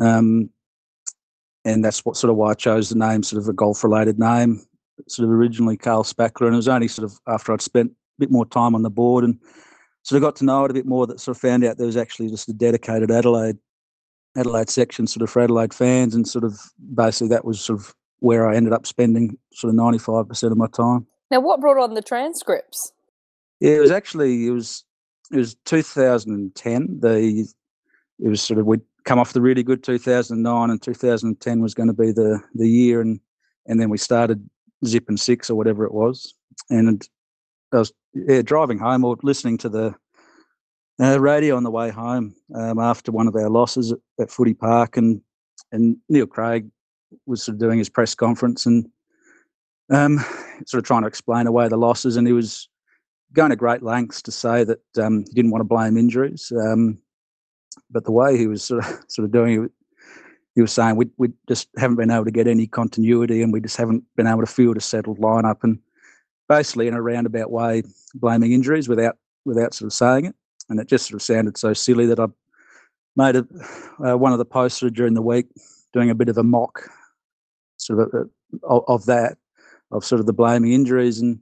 um, and that's what sort of why I chose the name, sort of a golf related name. Sort of originally Carl Spackler, and it was only sort of after I'd spent bit more time on the board and sort of got to know it a bit more that sort of found out there was actually just a dedicated Adelaide Adelaide section sort of for Adelaide fans, and sort of basically that was sort of where I ended up spending sort of ninety five percent of my time. Now, what brought on the transcripts? Yeah, it was actually it was it was 2010. The it was sort of we'd come off the really good 2009, and 2010 was going to be the the year, and and then we started Zip and Six or whatever it was, and I was yeah, driving home or listening to the uh, radio on the way home um, after one of our losses at, at Footy Park, and and Neil Craig was sort of doing his press conference and um, sort of trying to explain away the losses, and he was going to great lengths to say that um, he didn't want to blame injuries, um, but the way he was sort of sort of doing it, he was saying we we just haven't been able to get any continuity, and we just haven't been able to field a settled lineup, and basically in a roundabout way blaming injuries without without sort of saying it, and it just sort of sounded so silly that I made a, uh, one of the posts during the week doing a bit of a mock sort of a, of, of that of sort of the blaming injuries and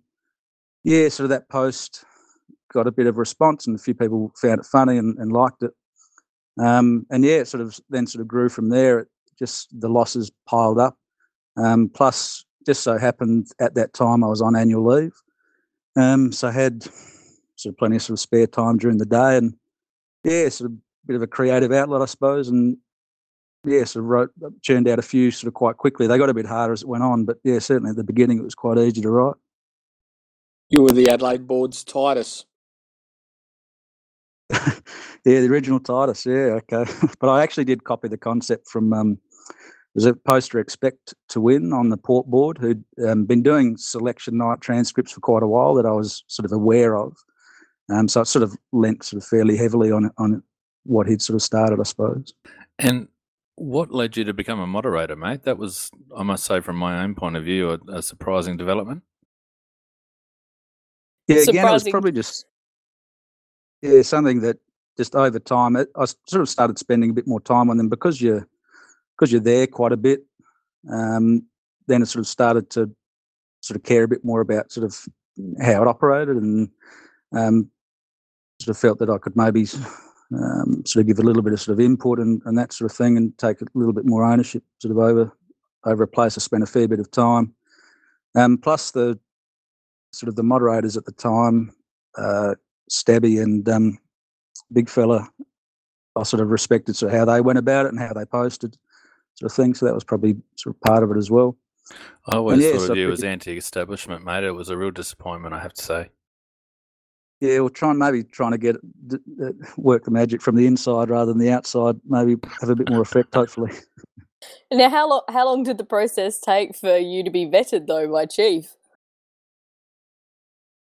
yeah, sort of that post got a bit of response and a few people found it funny and, and liked it. Um, and yeah, it sort of then sort of grew from there. It just the losses piled up. Um, plus, just so happened at that time I was on annual leave, um, so I had sort of plenty of sort of spare time during the day, and yeah, sort of a bit of a creative outlet, I suppose, and yeah, sort of wrote, churned out a few sort of quite quickly. They got a bit harder as it went on, but yeah, certainly at the beginning it was quite easy to write. You were the Adelaide board's Titus. yeah, the original Titus. Yeah, okay. but I actually did copy the concept from um, there's a poster expect to win on the port board who'd um, been doing selection night transcripts for quite a while that I was sort of aware of. Um, so it sort of lent sort of fairly heavily on on what he'd sort of started, I suppose. And what led you to become a moderator, mate? That was, I must say, from my own point of view, a, a surprising development. Yeah, again, it was probably just yeah something that just over time it, I sort of started spending a bit more time on them because you're because you're there quite a bit. Um, then it sort of started to sort of care a bit more about sort of how it operated and um, sort of felt that I could maybe um, sort of give a little bit of sort of input and, and that sort of thing and take a little bit more ownership sort of over over a place I spent a fair bit of time. Um, plus the sort of the moderators at the time, uh, Stabby and um, Big Fella, I sort of respected sort of how they went about it and how they posted sort of thing. So that was probably sort of part of it as well. I always yeah, thought so of you as anti-establishment, mate. It was a real disappointment, I have to say. Yeah, we're trying maybe trying to get work the magic from the inside rather than the outside. Maybe have a bit more effect, hopefully. Now, how long how long did the process take for you to be vetted though by chief?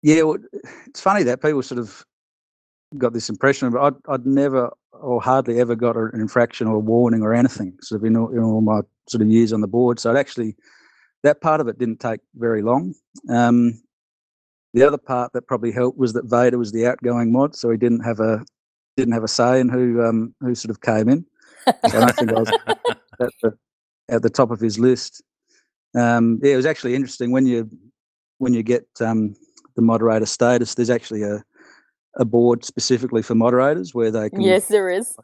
Yeah, well, it's funny that people sort of got this impression, but I'd, I'd never or hardly ever got an infraction or a warning or anything sort of in all, in all my sort of years on the board. So it actually, that part of it didn't take very long. Um, the other part that probably helped was that Vader was the outgoing mod, so he didn't have a didn't have a say in who um, who sort of came in. So I think I was at the, at the top of his list. Um, yeah, it was actually interesting when you when you get um, the moderator status. There's actually a a board specifically for moderators where they can yes there is.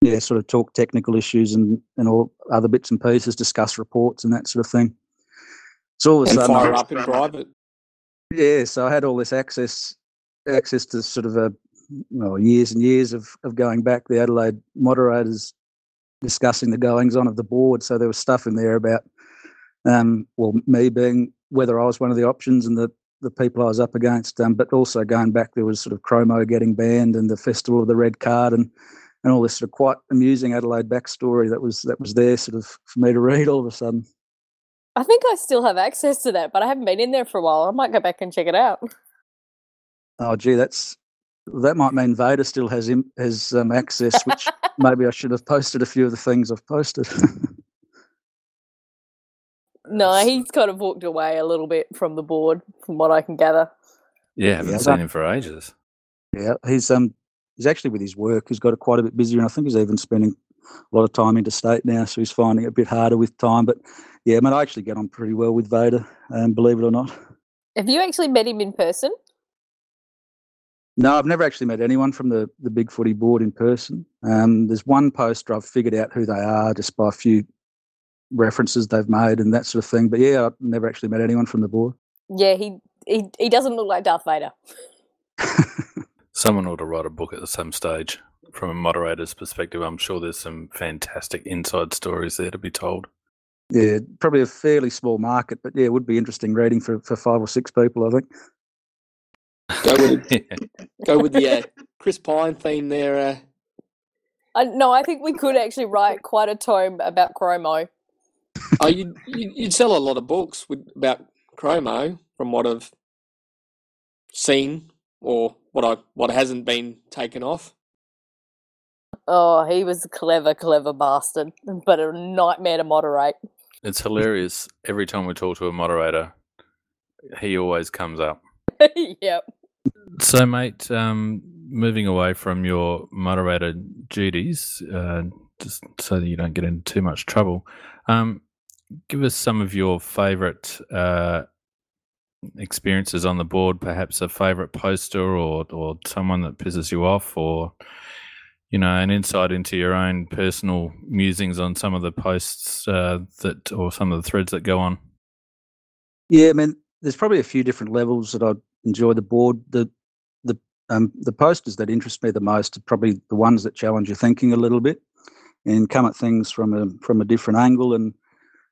Yeah sort of talk technical issues and and all other bits and pieces discuss reports and that sort of thing. So all of a and sudden fire up in private. Yeah so i had all this access access to sort of a well, years and years of, of going back. The adelaide moderators discussing the goings on of the board. So there was stuff in there about um, well me being whether i was one of the options and the the people I was up against. Um, but also going back, there was sort of Chromo getting banned and the Festival of the Red Card and and all this sort of quite amusing Adelaide backstory that was that was there sort of for me to read all of a sudden. I think I still have access to that, but I haven't been in there for a while. I might go back and check it out. Oh, gee, that's that might mean Vader still has him, has um, access, which maybe I should have posted a few of the things I've posted. No, he's kind of walked away a little bit from the board, from what I can gather. Yeah, haven't Yeah, seen that- him for ages. yeah, he's um he's actually with his work. He's got it quite a bit busier, and I think he's even spending a lot of time interstate now, so he's finding it a bit harder with time. But yeah, I mean, I actually get on pretty well with Vader, um, believe it or not. Have you actually met him in person? No, I've never actually met anyone from the, the Big Footy board in person. Um, there's one poster I've figured out who they are just by a few references they've made and that sort of thing. But yeah, I've never actually met anyone from the board. Yeah, he he, he doesn't look like Darth Vader. Someone ought to write a book at some stage from a moderator's perspective. I'm sure there's some fantastic inside stories there to be told. yeah, probably a fairly small market, but yeah, it would be interesting reading for, for five or six people, I think. Go with Yeah. go with the uh, Chris Pine theme there. Uh, I, no, I think we could actually write quite a tome about Chromo. Oh, you'd, you'd you'd sell a lot of books with about Chromo from what I've seen or what I what hasn't been taken off. Oh, he was a clever, clever bastard, but a nightmare to moderate. It's hilarious. Every time we talk to a moderator, he always comes up. yep. So, mate, um, moving away from your moderator duties, uh, just so that you don't get into too much trouble, um, give us some of your favourite uh, experiences on the board. Perhaps a favourite poster, or or someone that pisses you off, or you know, an insight into your own personal musings on some of the posts uh, that, or some of the threads that go on. Yeah, I mean, there's probably a few different levels that I enjoy the board. The the um, the posters that interest me the most are probably the ones that challenge your thinking a little bit and come at things from a from a different angle and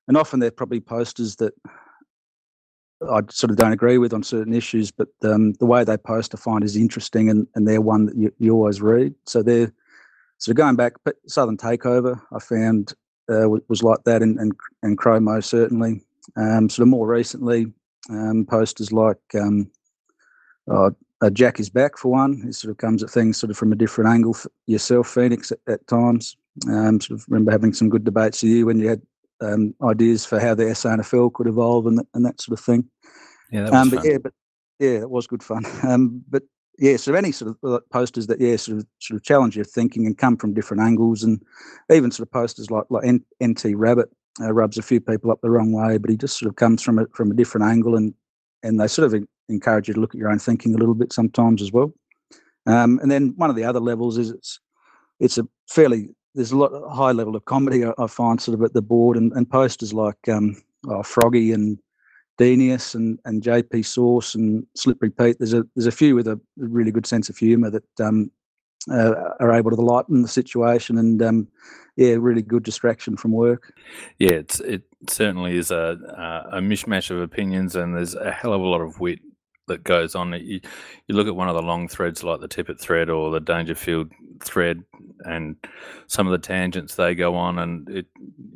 and often they're probably posters that I sort of don't agree with on certain issues, but um, the way they post I find is interesting and, and they're one that you, you always read. So they're so going back, but Southern Takeover I found uh, was, like that and and, and Chromo certainly. Um, sort of more recently, um, posters like um, uh, Jack is back for one. He sort of comes at things sort of from a different angle. Yourself, Phoenix, at, at times. Um, sort of remember having some good debates with you when you had um, ideas for how the SANFL could evolve and, that- and that sort of thing. Yeah, that was Um, fun. but yeah, but yeah, it was good fun. Um, but yeah, so any sort of posters that yeah sort of sort of challenge your thinking and come from different angles, and even sort of posters like like N- NT Rabbit uh, rubs a few people up the wrong way, but he just sort of comes from a from a different angle, and and they sort of encourage you to look at your own thinking a little bit sometimes as well. Um, and then one of the other levels is it's it's a fairly there's a lot a high level of comedy I, I find sort of at the board and, and posters like um, oh, Froggy and Denius and, and JP Sauce and Slippery Pete. There's a there's a few with a really good sense of humour that um, uh, are able to lighten the situation and um, yeah, really good distraction from work. Yeah, it's it certainly is a a mishmash of opinions, and there's a hell of a lot of wit that goes on. You, you look at one of the long threads like the Tippett thread or the Dangerfield thread, and some of the tangents they go on, and it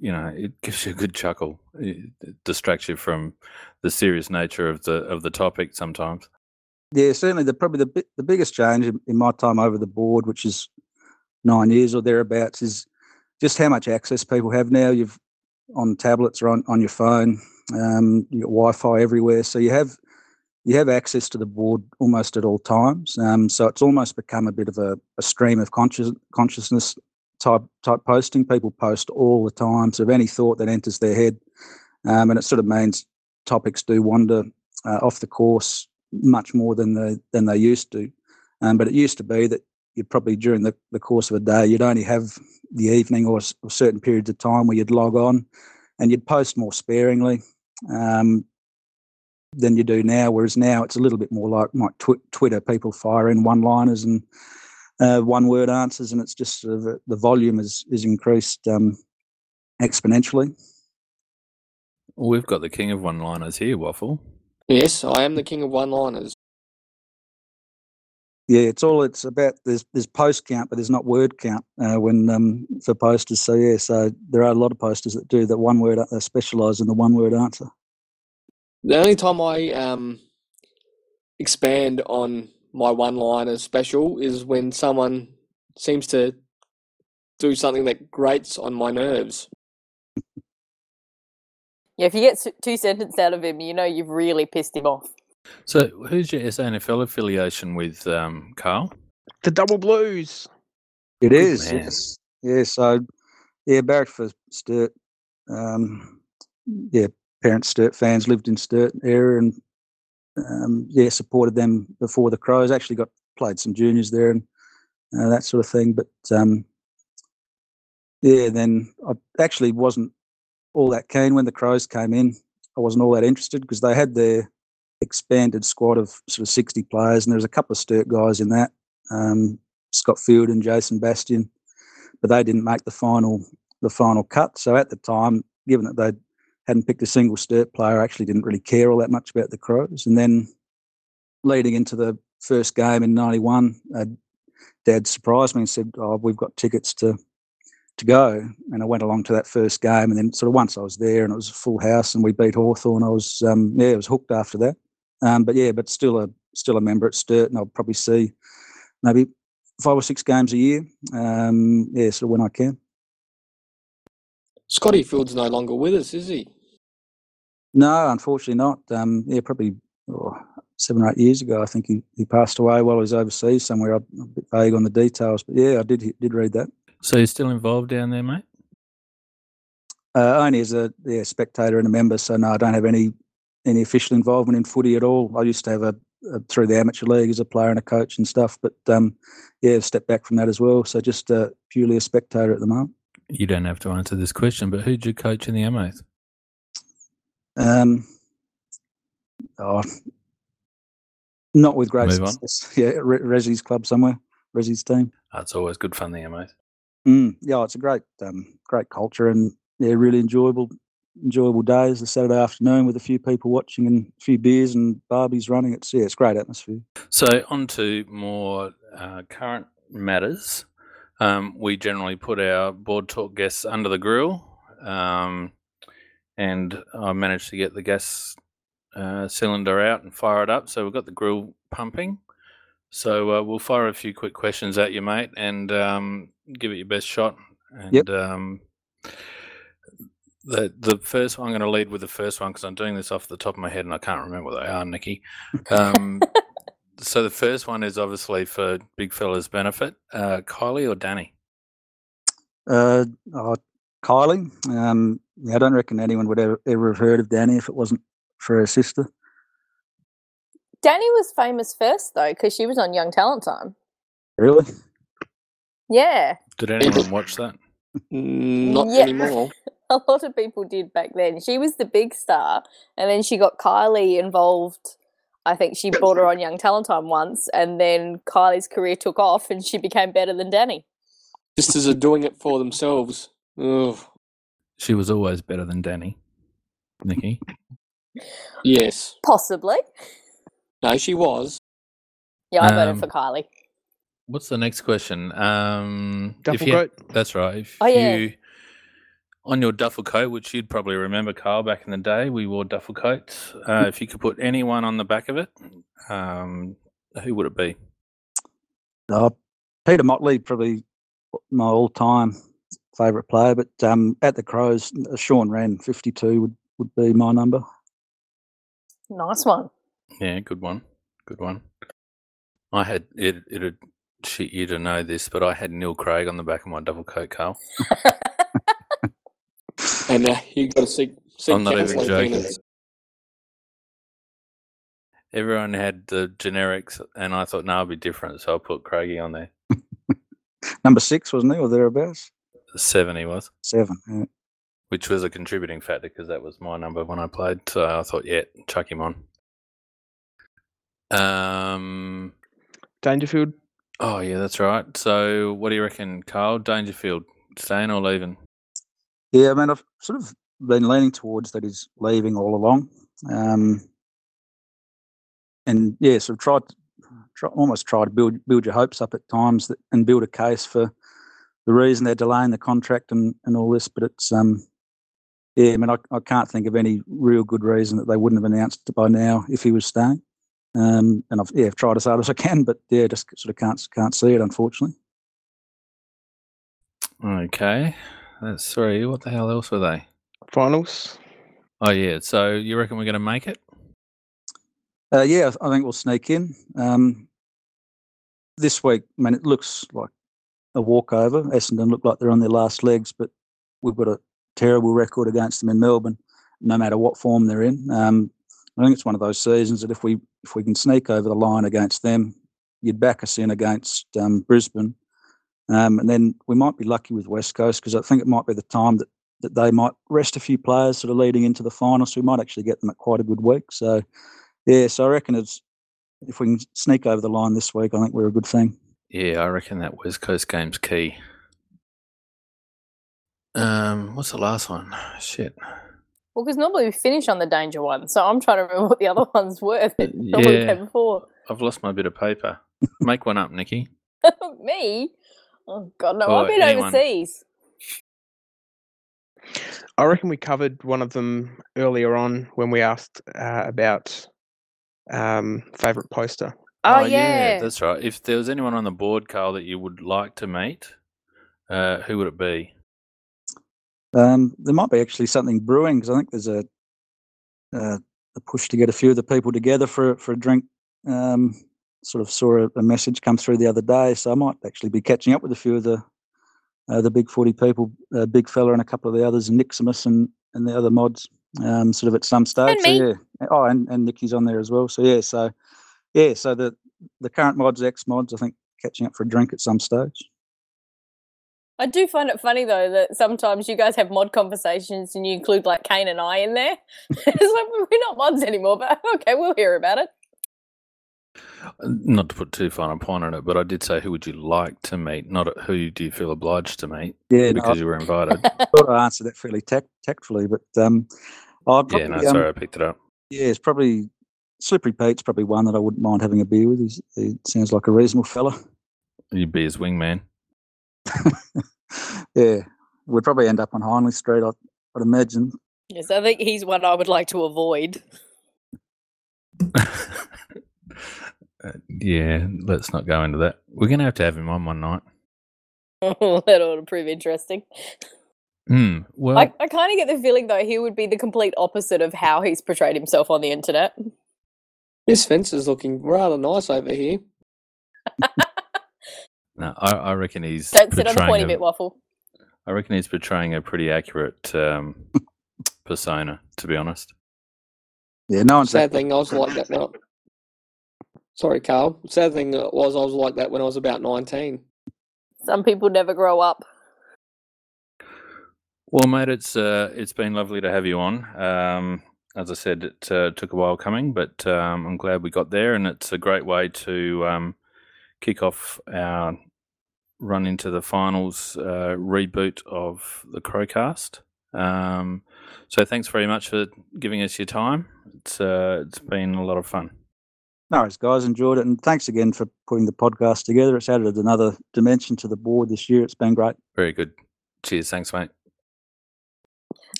you know it gives you a good chuckle. It, it distracts you from the serious nature of the of the topic sometimes. Yeah, certainly the probably the the biggest change in, in my time over the board, which is nine years or thereabouts, is just how much access people have now. You've on tablets or on, on your phone. Um, you got Wi-Fi everywhere, so you have you have access to the board almost at all times. Um, so it's almost become a bit of a, a stream of conscious, consciousness type type posting. People post all the time, so any thought that enters their head, um, and it sort of means topics do wander uh, off the course much more than they than they used to. Um, but it used to be that you'd probably during the, the course of a day you'd only have the evening or, or certain periods of time where you'd log on and you'd post more sparingly um, than you do now. Whereas now it's a little bit more like like tw- Twitter. People fire in one liners and uh, one word answers, and it's just sort of uh, the volume is is increased um, exponentially. We've got the king of one-liners here, Waffle. Yes, I am the king of one-liners. Yeah, it's all it's about. There's there's post count, but there's not word count uh, when um, for posters. So yeah, so there are a lot of posters that do that one word. They specialise in the one word answer. The only time I um, expand on my one-liner special is when someone seems to do something that grates on my nerves. Yeah, if you get two sentences out of him, you know you've really pissed him off. So, who's your SANFL affiliation with, um, Carl? The double blues. It is, man. yes. Yeah, so, yeah, barracked for Sturt. Um, yeah, parents Sturt fans lived in Sturt area and, um, yeah, supported them before the Crows. Actually got played some juniors there and uh, that sort of thing. But, um, yeah, then I actually wasn't all that keen when the Crows came in. I wasn't all that interested because they had their expanded squad of sort of 60 players and there was a couple of Sturt guys in that. Um, Scott Field and Jason Bastian, but they didn't make the final the final cut. So at the time, given that they hadn't picked a single Sturt player, actually didn't really care all that much about the Crows. And then leading into the first game in '91, uh, Dad surprised me and said, "Oh, we've got tickets to to go." And I went along to that first game, and then sort of once I was there and it was a full house and we beat Hawthorn, I was um, yeah, I was hooked after that. Um, but yeah, but still a still a member at Sturt, and I'll probably see maybe five or six games a year. Um, yeah, so when I can. Scotty Field's no longer with us, is he? No, unfortunately not. Um, yeah, probably oh, seven or eight years ago, I think he, he passed away while he was overseas somewhere. I'm a bit vague on the details, but yeah, I did did read that. So, you're still involved down there, mate? Uh, only as a yeah, spectator and a member, so no, I don't have any any official involvement in footy at all. I used to have a, a through the amateur league as a player and a coach and stuff, but um, yeah, I've stepped back from that as well. So just uh, purely a spectator at the moment. You don't have to answer this question, but who'd you coach in the Amoth? Um, oh, not with great Move on. success. Yeah, Re- Resi's club somewhere, Resi's team. Oh, it's always good fun, the Amoth. Mm, yeah, it's a great, um, great culture and yeah, really enjoyable, enjoyable days. A Saturday afternoon with a few people watching and a few beers and Barbies running. It's yeah, it's great atmosphere. So, on to more uh, current matters. Um, we generally put our board talk guests under the grill, um, and I managed to get the gas uh, cylinder out and fire it up. So, we've got the grill pumping. So, uh, we'll fire a few quick questions at you, mate, and um, give it your best shot. And Yep. um, the the first I'm going to lead with the first one because I'm doing this off the top of my head and I can't remember what they are, Nikki. So the first one is obviously for big fella's benefit. Uh, Kylie or Dannii? Uh, oh, Kylie, um, yeah, I don't reckon anyone would ever, ever have heard of Dannii if it wasn't for her sister. Dannii was famous first though because she was on Young Talent Time. Really? Yeah, Did anyone watch that? Mm, Not Yeah. anymore. a lot of people did back then. She was the big star, and then she got Kylie involved. I think she brought her on Young Talent Time once, and then Kylie's career took off, and she became better than Dannii. Just as they're doing it for themselves. Ugh. She was always better than Dannii. Nikki. Yes. Possibly. No, she was. Yeah, I voted Um, for Kylie. What's the next question? Um, if Duffel you- coat. That's right. If Oh, yeah. you on your duffel coat, which you'd probably remember, Carl, back in the day, we wore duffel coats. Uh, if you could put anyone on the back of it, um, who would it be? Uh, Peter Motley, probably my all-time favourite player, but um, at the Crows, uh, Shaun Rehn, 52 would, would be my number. Nice one. Yeah, good one. Good one. I had it. It'd shit you to know this, but I had Neil Craig on the back of my double coat, Carl. And uh, you got to seek, seek I'm not even joking. Phoenix. Everyone had the generics, and I thought, no, it'll be different, so I put Craigie on there. Number six, wasn't he, or thereabouts? Seven he was, Seven. Yeah. which was a contributing factor because that was my number when I played. So I thought, yeah, chuck him on. Um. Dangerfield. Oh yeah, that's right. So what do you reckon, Carl? Dangerfield, staying or leaving? Yeah, I mean, I've sort of been leaning towards that he's leaving all along. Um, and yeah, sort of tried, almost try to build build your hopes up at times that, and build a case for the reason they're delaying the contract and, and all this. But it's, um, yeah, I mean, I, I can't think of any real good reason that they wouldn't have announced it by now if he was staying. Um, and I've yeah, I've tried as hard as I can, but yeah, just sort of can't can't see it, unfortunately. Okay. That's three. What the hell else were they? Finals. Oh, yeah. So you reckon we're going to make it? Uh, yeah, I think we'll sneak in. Um, this week, I mean, it looks like a walkover. Essendon look like they're on their last legs, but we've got a terrible record against them in Melbourne, no matter what form they're in. Um, I think it's one of those seasons that if we if we can sneak over the line against them, you'd back us in against um, Brisbane, um, and then we might be lucky with West Coast because I think it might be the time that that they might rest a few players sort of leading into the final, so we might actually get them at quite a good week. So, yeah, so I reckon it's if we can sneak over the line this week, I think we're a good thing. Yeah, I reckon that West Coast game's key. Um, what's the last one? Shit. Well, because normally we finish on the danger one, so I'm trying to remember what the other ones were that normally Yeah. came before. I've lost my bit of paper. Make one up, Nikki. Me? Oh God, no! Or I've been anyone. overseas. I reckon we covered one of them earlier on when we asked uh, about um, favorite poster. Oh, yeah. that's right. If there was anyone on the board, Carl, that you would like to meet, uh, who would it be? Um, there might be actually something brewing because I think there's a, uh, a push to get a few of the people together for for a drink. Um, sort of saw a, a message come through the other day, so I might actually be catching up with a few of the uh, the big footy people, uh, Big Fella and a couple of the others, Niximus and and the other mods, um, sort of at some stage. So yeah, oh, and and Nikki's on there as well. So yeah, so yeah, so the the current mods, ex mods, I think catching up for a drink at some stage. I do find it funny though that sometimes you guys have mod conversations and you include like Kane and I in there. it's like we're not mods anymore, but okay, we'll hear about it. Not to put too fine a point on it, but I did say, who would you like to meet? Not who do you feel obliged to meet Yeah, no, because you were invited. I thought I answered that fairly tact- tactfully, but um, I'd yeah, probably, no, um, sorry, I picked it up. Yeah, it's probably Slippery Pete's probably one that I wouldn't mind having a beer with. He's, he sounds like a reasonable fella. You'd be his wingman. yeah, we'd probably end up on Hindley Street, I'd, I'd imagine. Yes, I think he's one I would like to avoid. Uh, yeah, let's not go into that. We're going to have to have him on one night. that ought to prove interesting. Hmm. Well, I, I kind of get the feeling though he would be the complete opposite of how he's portrayed himself on the internet. This fence is looking rather nice over here. no, I, I reckon he's Don't sit on the portraying pointy a- bit, waffle. I reckon he's portraying a pretty accurate um, persona, to be honest. Yeah, no one's Sad thing, I was like that. When I... Sorry, Carl. Sad thing was I was like that when I was about nineteen. Some people never grow up. Well, mate, it's uh, it's been lovely to have you on. Um, as I said, it uh, took a while coming, but um, I'm glad we got there, and it's a great way to um, kick off our run into the finals uh, reboot of the Crowcast. Um, so, thanks very much for giving us your time. It's uh, it's been a lot of fun. No worries, guys. Enjoyed it. And thanks again for putting the podcast together. It's added another dimension to the board this year. It's been great. Very good. Cheers. Thanks, mate.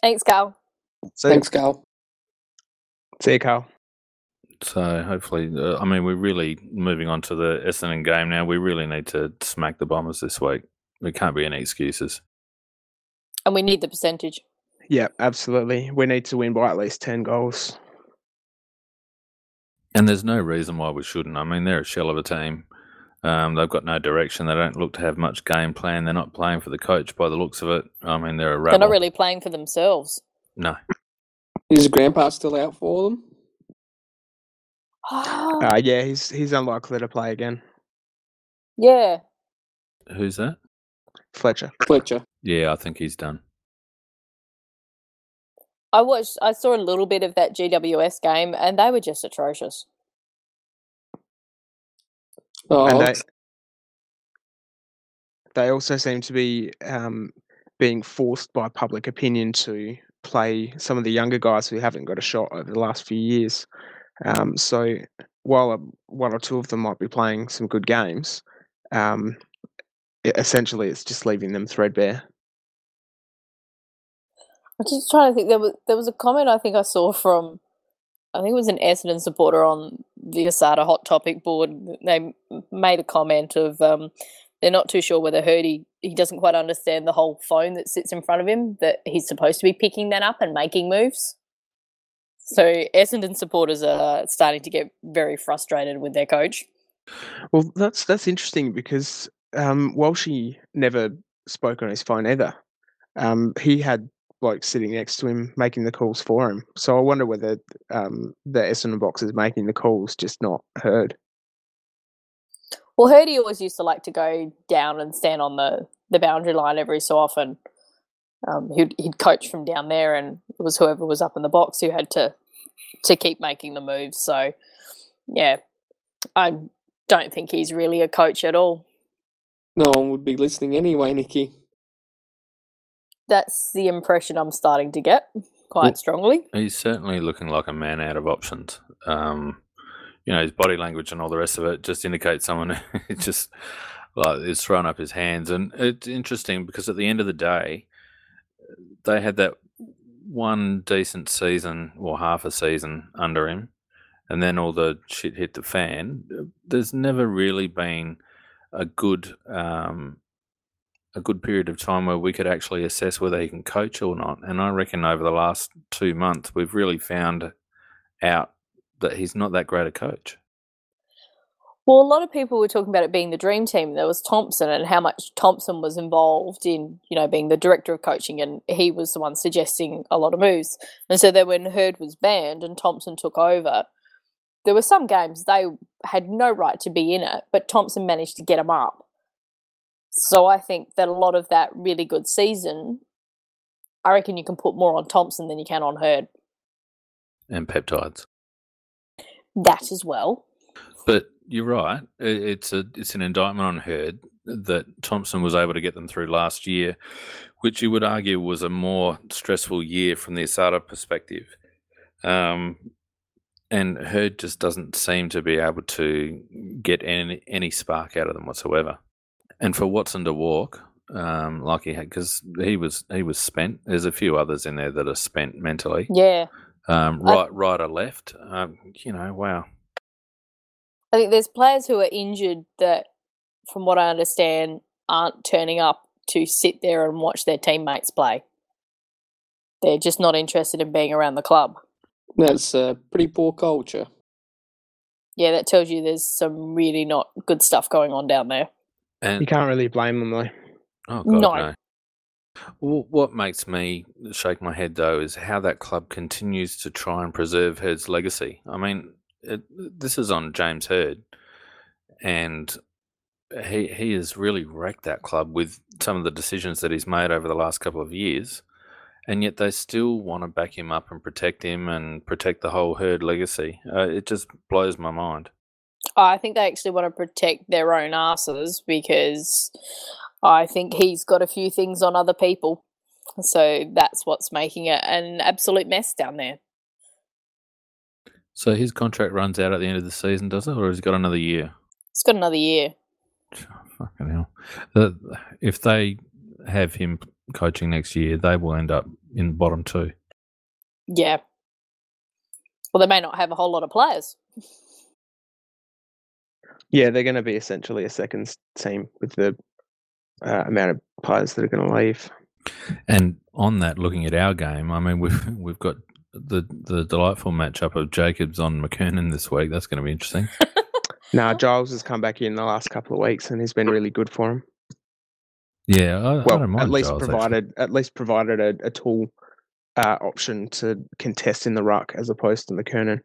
Thanks, Carl. Thanks, Carl. See you, Carl. So hopefully, uh, I mean, we're really moving on to the Essendon game now. We really need to smack the Bombers this week. There can't be any excuses. And we need the percentage. Yeah, absolutely. We need to win by at least 10 goals. And there's no reason why we shouldn't. I mean, they're a shell of a team. Um, they've got no direction. They don't look to have much game plan. They're not playing for the coach by the looks of it. I mean, they're a They're not really playing for themselves. No. Is Grandpa still out for them? Uh, yeah, he's he's unlikely to play again. yeah. Who's that? Fletcher. Fletcher. Yeah, I think he's done. I watched I saw a little bit of that GWS game and they were just atrocious. Oh, And they, they also seem to be um, being forced by public opinion to play some of the younger guys who haven't got a shot over the last few years. Um, so while uh, one or two of them might be playing some good games, um, e- essentially it's just leaving them threadbare. I'm just trying to think. There was there was a comment I think I saw from, I think it was an Essendon supporter on the Asada Hot Topic board. They made a comment of um, they're not too sure whether Hirdy he doesn't quite understand the whole phone that sits in front of him that he's supposed to be picking that up and making moves. So Essendon supporters are starting to get very frustrated with their coach. Well, that's that's interesting because um, Walshy never spoke on his phone either. Um, he had like sitting next to him making the calls for him. So I wonder whether um, the Essendon box is making the calls, just not heard. Well, Hirdy always used to like to go down and stand on the, the boundary line every so often. Um, he'd, he'd coach from down there, and it was whoever was up in the box who had to to keep making the moves. So, yeah, I don't think he's really a coach at all. No one would be listening anyway, Nikki. That's the impression I'm starting to get quite Well- strongly. He's certainly looking like a man out of options. Um, you know, his body language and all the rest of it just indicates someone who just like is throwing up his hands. And it's interesting because at the end of the day, they had that one decent season or half a season under him, and then all the shit hit the fan. There's never really been a good um, a good period of time where we could actually assess whether he can coach or not. And I reckon over the last two months, we've really found out that he's not that great a coach. Well, a lot of people were talking about it being the dream team. There was Thompson and how much Thompson was involved in, you know, being the director of coaching, and he was the one suggesting a lot of moves. And so then when Hird was banned and Thompson took over, there were some games they had no right to be in it, but Thompson managed to get them up. So I think that a lot of that really good season, I reckon you can put more on Thompson than you can on Hird. And peptides. That as well. But you're right. It's a it's an indictment on Hird that Thompson was able to get them through last year, which you would argue was a more stressful year from the Asada perspective. Um, and Hird just doesn't seem to be able to get any any spark out of them whatsoever. And for Watson to walk um, like he had, because he was he was spent. There's a few others in there that are spent mentally. Yeah. Um, I- right, right or left. Um, you know, wow. I think there's players who are injured that, from what I understand, aren't turning up to sit there and watch their teammates play. They're just not interested in being around the club. That's a pretty poor culture. Yeah, that tells you there's some really not good stuff going on down there. And You can't really blame them though. Oh God, No. no. Well, what makes me shake my head though is how that club continues to try and preserve Hird's legacy. I mean, it, this is on James Hird, and he he has really wrecked that club with some of the decisions that he's made over the last couple of years, and yet they still want to back him up and protect him and protect the whole Hird legacy. Uh, it just blows my mind. I think they actually want to protect their own asses because I think he's got a few things on other people. So that's what's making it an absolute mess down there. So his contract runs out at the end of the season, does it, or has he got another year? It's got another year. Fucking hell. The, if they have him coaching next year, they will end up in the bottom two. Yeah. Well, they may not have a whole lot of players. Yeah, they're going to be essentially a second team with the uh, amount of players that are going to leave. And on that, looking at our game, I mean, we've we've got the the delightful matchup of Jacobs on McKernan this week. That's going to be interesting. Now Giles has come back in the last couple of weeks and he's been really good for him. Yeah, I, I Well, don't mind at least Giles, actually. provided at least provided a, a tool uh, option to contest in the ruck as opposed to McKernan.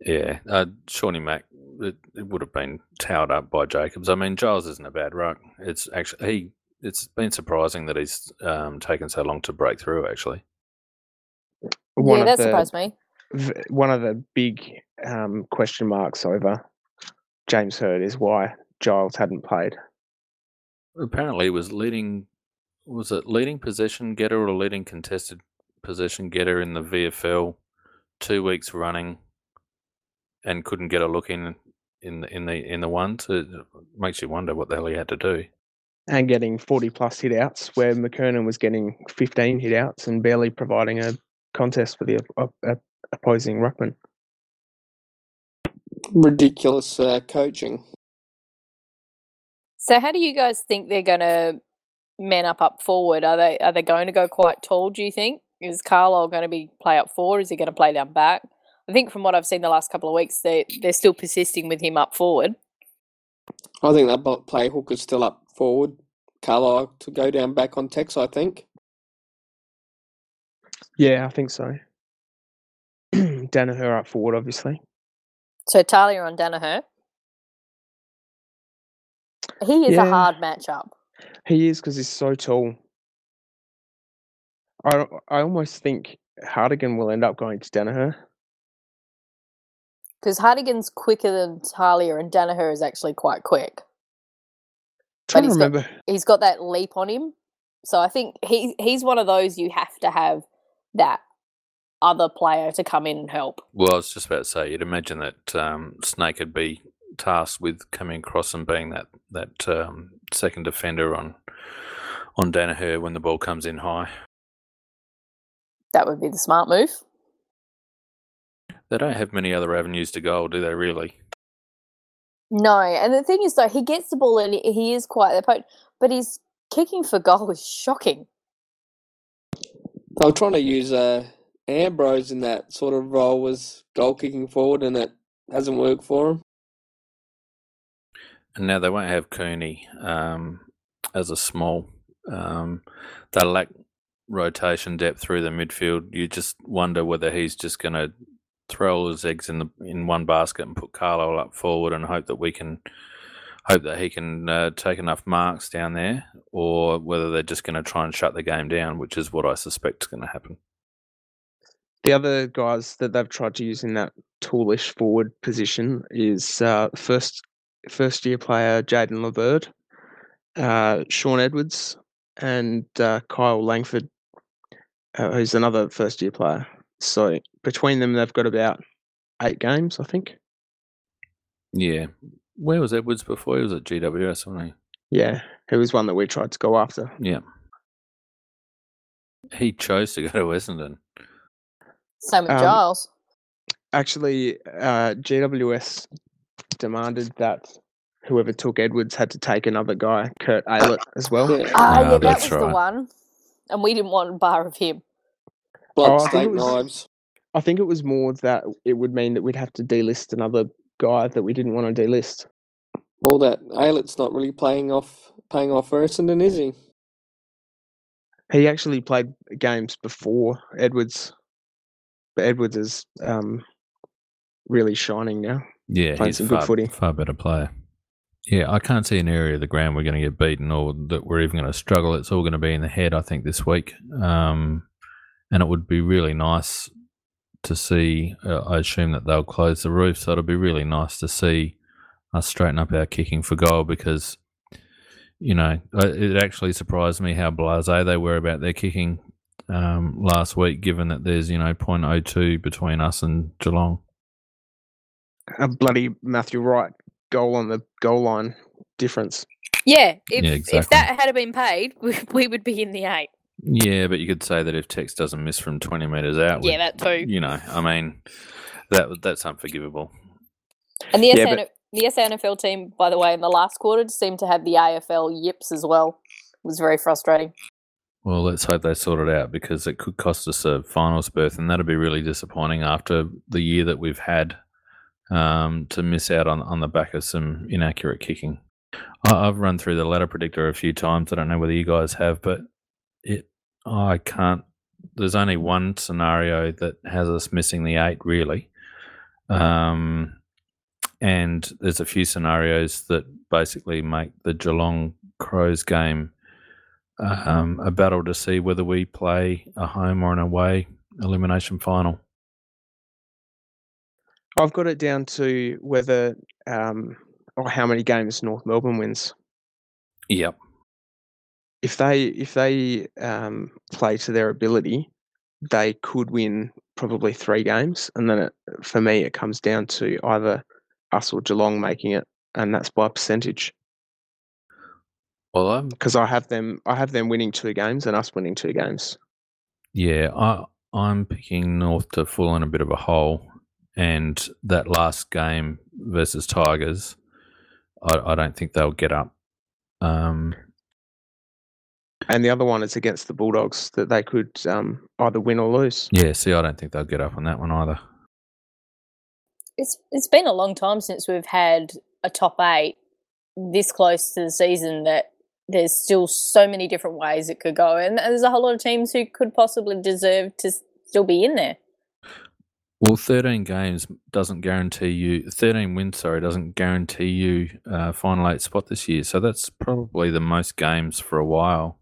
Yeah, uh, Shawnee Mack, it, it would have been towed up by Jacobs. I mean, Giles isn't a bad ruck. It's actually he. It's been surprising that he's um, taken so long to break through. Actually, One yeah, that the surprised me. v- one of the big um, question marks over James Hird is why Giles hadn't played. apparently, he was leading. Was it leading possession getter or leading contested possession getter in the VFL two weeks running, and couldn't get a look in in the in the in the ones. It makes you wonder what the hell he had to do. and getting 40 plus hit outs, where McKernan was getting 15 hit outs and barely providing a contest for the op- op- opposing ruckman. Ridiculous uh, coaching. So, how do you guys think they're going to man up up forward? Are they are they going to go quite tall? Do you think is Carlisle going to be play up forward? Is he going to play down back? I think from what I've seen the last couple of weeks, they they're still persisting with him up forward. I think that play Hooker's still up forward. Carlisle to go down back on Tex, I think. Yeah, I think so. Daniher up forward, obviously. So Talia on Daniher. He is Yeah. a hard matchup. He is because he's so tall. I I almost think Hartigan will end up going to Daniher. Because Hartigan's quicker than Talia, and Daniher is actually quite quick. Trying to he's got- remember. He's got that leap on him. So I think he he's one of those you have to have that other player to come in and help. Well, I was just about to say, you'd imagine that um, Snake would be tasked with coming across and being that that um, second defender on on Daniher when the ball comes in high. That would be the smart move. They don't have many other avenues to goal, do they? Really? No, and the thing is though, he gets the ball and he- he is quite the potent, but his kicking for goal is shocking. They were trying to use uh, Ambrose in that sort of role as goal kicking forward, and it hasn't worked for him. And now they won't have Cooney um, as a small. Um, they lack rotation depth through the midfield. You just wonder whether he's just going to throw all his eggs in the in one basket and put Carlisle up forward and hope that we can hope that he can uh, take enough marks down there, or whether they're just going to try and shut the game down, which is what I suspect is going to happen. The other guys that they've tried to use in that toolish forward position is uh, first first year player Jayden Laverde, uh, Shaun Edwards, and uh, Kyle Langford, uh, who's another first year player. So between them, they've got about eight games, I think. Yeah. Where was Edwards before? He was at GWS, wasn't he? Yeah, he was one that we tried to go after. Yeah. He chose to go to Essendon. Same with Um, Giles. Actually, uh, GWS demanded that whoever took Edwards had to take another guy, Kurt Aylett, as well. Yeah. Ah, Ah, yeah, that that's was the one. And we didn't want a bar of him. Blood Oh, I think steak it was- knives. I think it was more that it would mean that we'd have to delist another guy that we didn't want to delist. All that Aylett's not really playing off, paying off for Essendon, is he? He actually played games before Edwards, but Edwards is um, really shining now. Yeah, Playing he's some far, good footy. far better player. Yeah, I can't see an area of the ground we're going to get beaten or that we're even going to struggle. It's all going to be in the head, I think, this week. Um, and it would be really nice to see. Uh, I assume that they'll close the roof, so it'll be really nice to see us straighten up our kicking for goal because, you know, uh, it actually surprised me how blasé they were about their kicking um, last week, given that there's, you know, 0.02 between us and Geelong. A bloody Matthew Wright goal on the goal line difference. Yeah, if Yeah, if that had been paid, we, we would be in the eight. Yeah, but you could say that if Tex doesn't miss from 20 metres out, Yeah, that too. you know, I mean, that that's unforgivable. And the Yeah, SN, but- the SANFL team, by the way, in the last quarter seemed to have the AFL yips as well. It was very frustrating. Well, let's hope they sort it out because it could cost us a finals berth, and that'd be really disappointing after the year that we've had um, to miss out on on the back of some inaccurate kicking. I, I've run through the ladder predictor a few times. I don't know whether you guys have, but it I can't. There's only one scenario that has us missing the eight, really. Um, and there's a few scenarios that basically make the Geelong Crows game um, a battle to see whether we play a home or an away elimination final. I've got it down to whether um, or how many games North Melbourne wins. Yep. If they if they um, play to their ability, they could win probably three games, and then it, for me it comes down to either us or Geelong making it, and that's by percentage. Well, Because I have them I have them winning two games and us winning two games. yeah, I I'm picking North to fall in a bit of a hole, and that last game versus Tigers, I, I don't think they'll get up Um, And the other one is against the Bulldogs that they could um, either win or lose. yeah, see, I don't think they'll get up on that one either. It's it's been a long time since we've had a top eight this close to the season that there's still so many different ways it could go, and there's a whole lot of teams who could possibly deserve to still be in there. Well, 13 games doesn't guarantee you, 13 wins, sorry, doesn't guarantee you uh, final eight spot this year. So that's probably the most games for a while.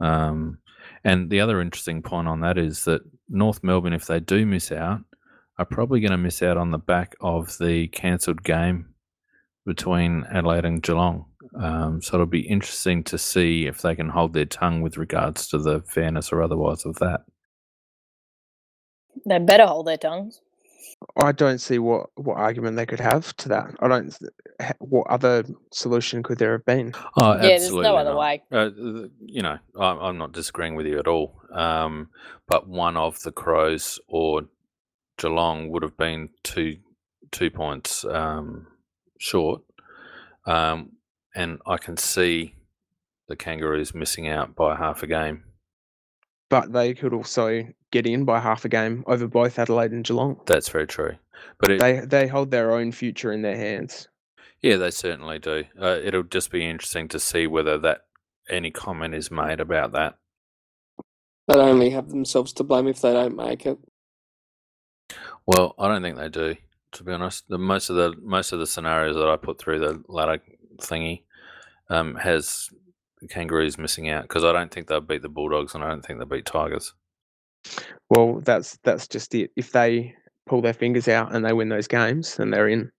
Um, and the other interesting point on that is that North Melbourne, if they do miss out, are probably going to miss out on the back of the cancelled game between Adelaide and Geelong. Um, so it'll be interesting to see if they can hold their tongue with regards to the fairness or otherwise of that. They better hold their tongues. I don't see what, what argument they could have to that. I don't. What other solution could there have been? Oh, Yeah, there's no other not. way. Uh, you know, I'm, I'm not disagreeing with you at all. Um, but one of the Crows or Geelong would have been two two points um, short, um, and I can see the Kangaroos missing out by half a game. But they could also get in by half a game over both Adelaide and Geelong. That's very true. But it, They they hold their own future in their hands. yeah, they certainly do. Uh, it'll just be interesting to see whether that any comment is made about that. They'd only have themselves to blame if they don't make it. Well, I don't think they do. To be honest, the most of the most of the scenarios that I put through the ladder thingy um, has the Kangaroos missing out because I don't think they'll beat the Bulldogs and I don't think they'll beat Tigers. Well, that's that's just it. If they pull their fingers out and they win those games, then they're in.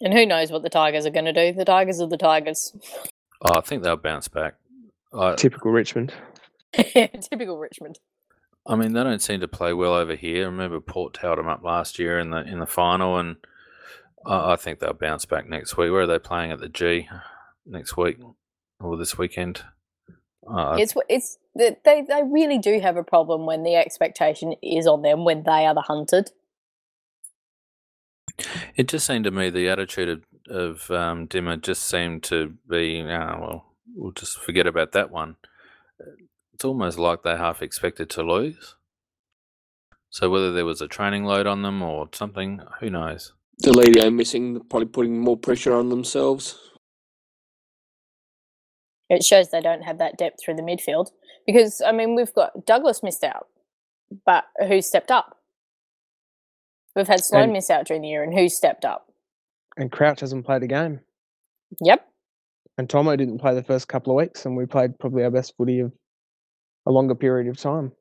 And who knows what the Tigers are going to do? The Tigers are the Tigers. Oh, I think they'll bounce back. I, Typical Richmond. Typical Richmond. I mean, they don't seem to play well over here. I remember Port tailed them up last year in the in the final, and I, I think they'll bounce back next week. Where are they playing at the G next week or this weekend? Uh, It's it's they they they really do have a problem when the expectation is on them when they are the hunted. It just seemed to me the attitude of, of um, Dimmer just seemed to be, ah, well, we'll just forget about that one. It's almost like they half expected to lose. So whether there was a training load on them or something, who knows? Deledio missing, probably putting more pressure on themselves. It shows they don't have that depth through the midfield because I mean we've got Douglas missed out, but who stepped up? We've had Sloan And- miss out during the year, and who stepped up? And Crouch hasn't played a game. Yep. And Tomo didn't play the first couple of weeks, and we played probably our best footy of a longer period of time.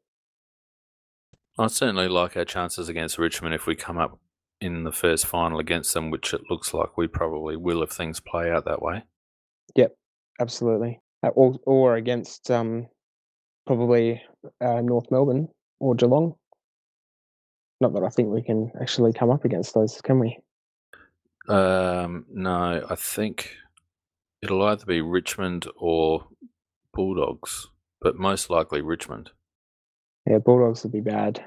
I certainly like our chances against Richmond if we come up in the first final against them, which it looks like we probably will if things play out that way. Absolutely. Uh, Or, or against um, probably uh, North Melbourne or Geelong. Not that I think we can actually come up against those, can we? Um, no, I think it'll either be Richmond or Bulldogs, but most likely Richmond. Yeah, Bulldogs would be bad.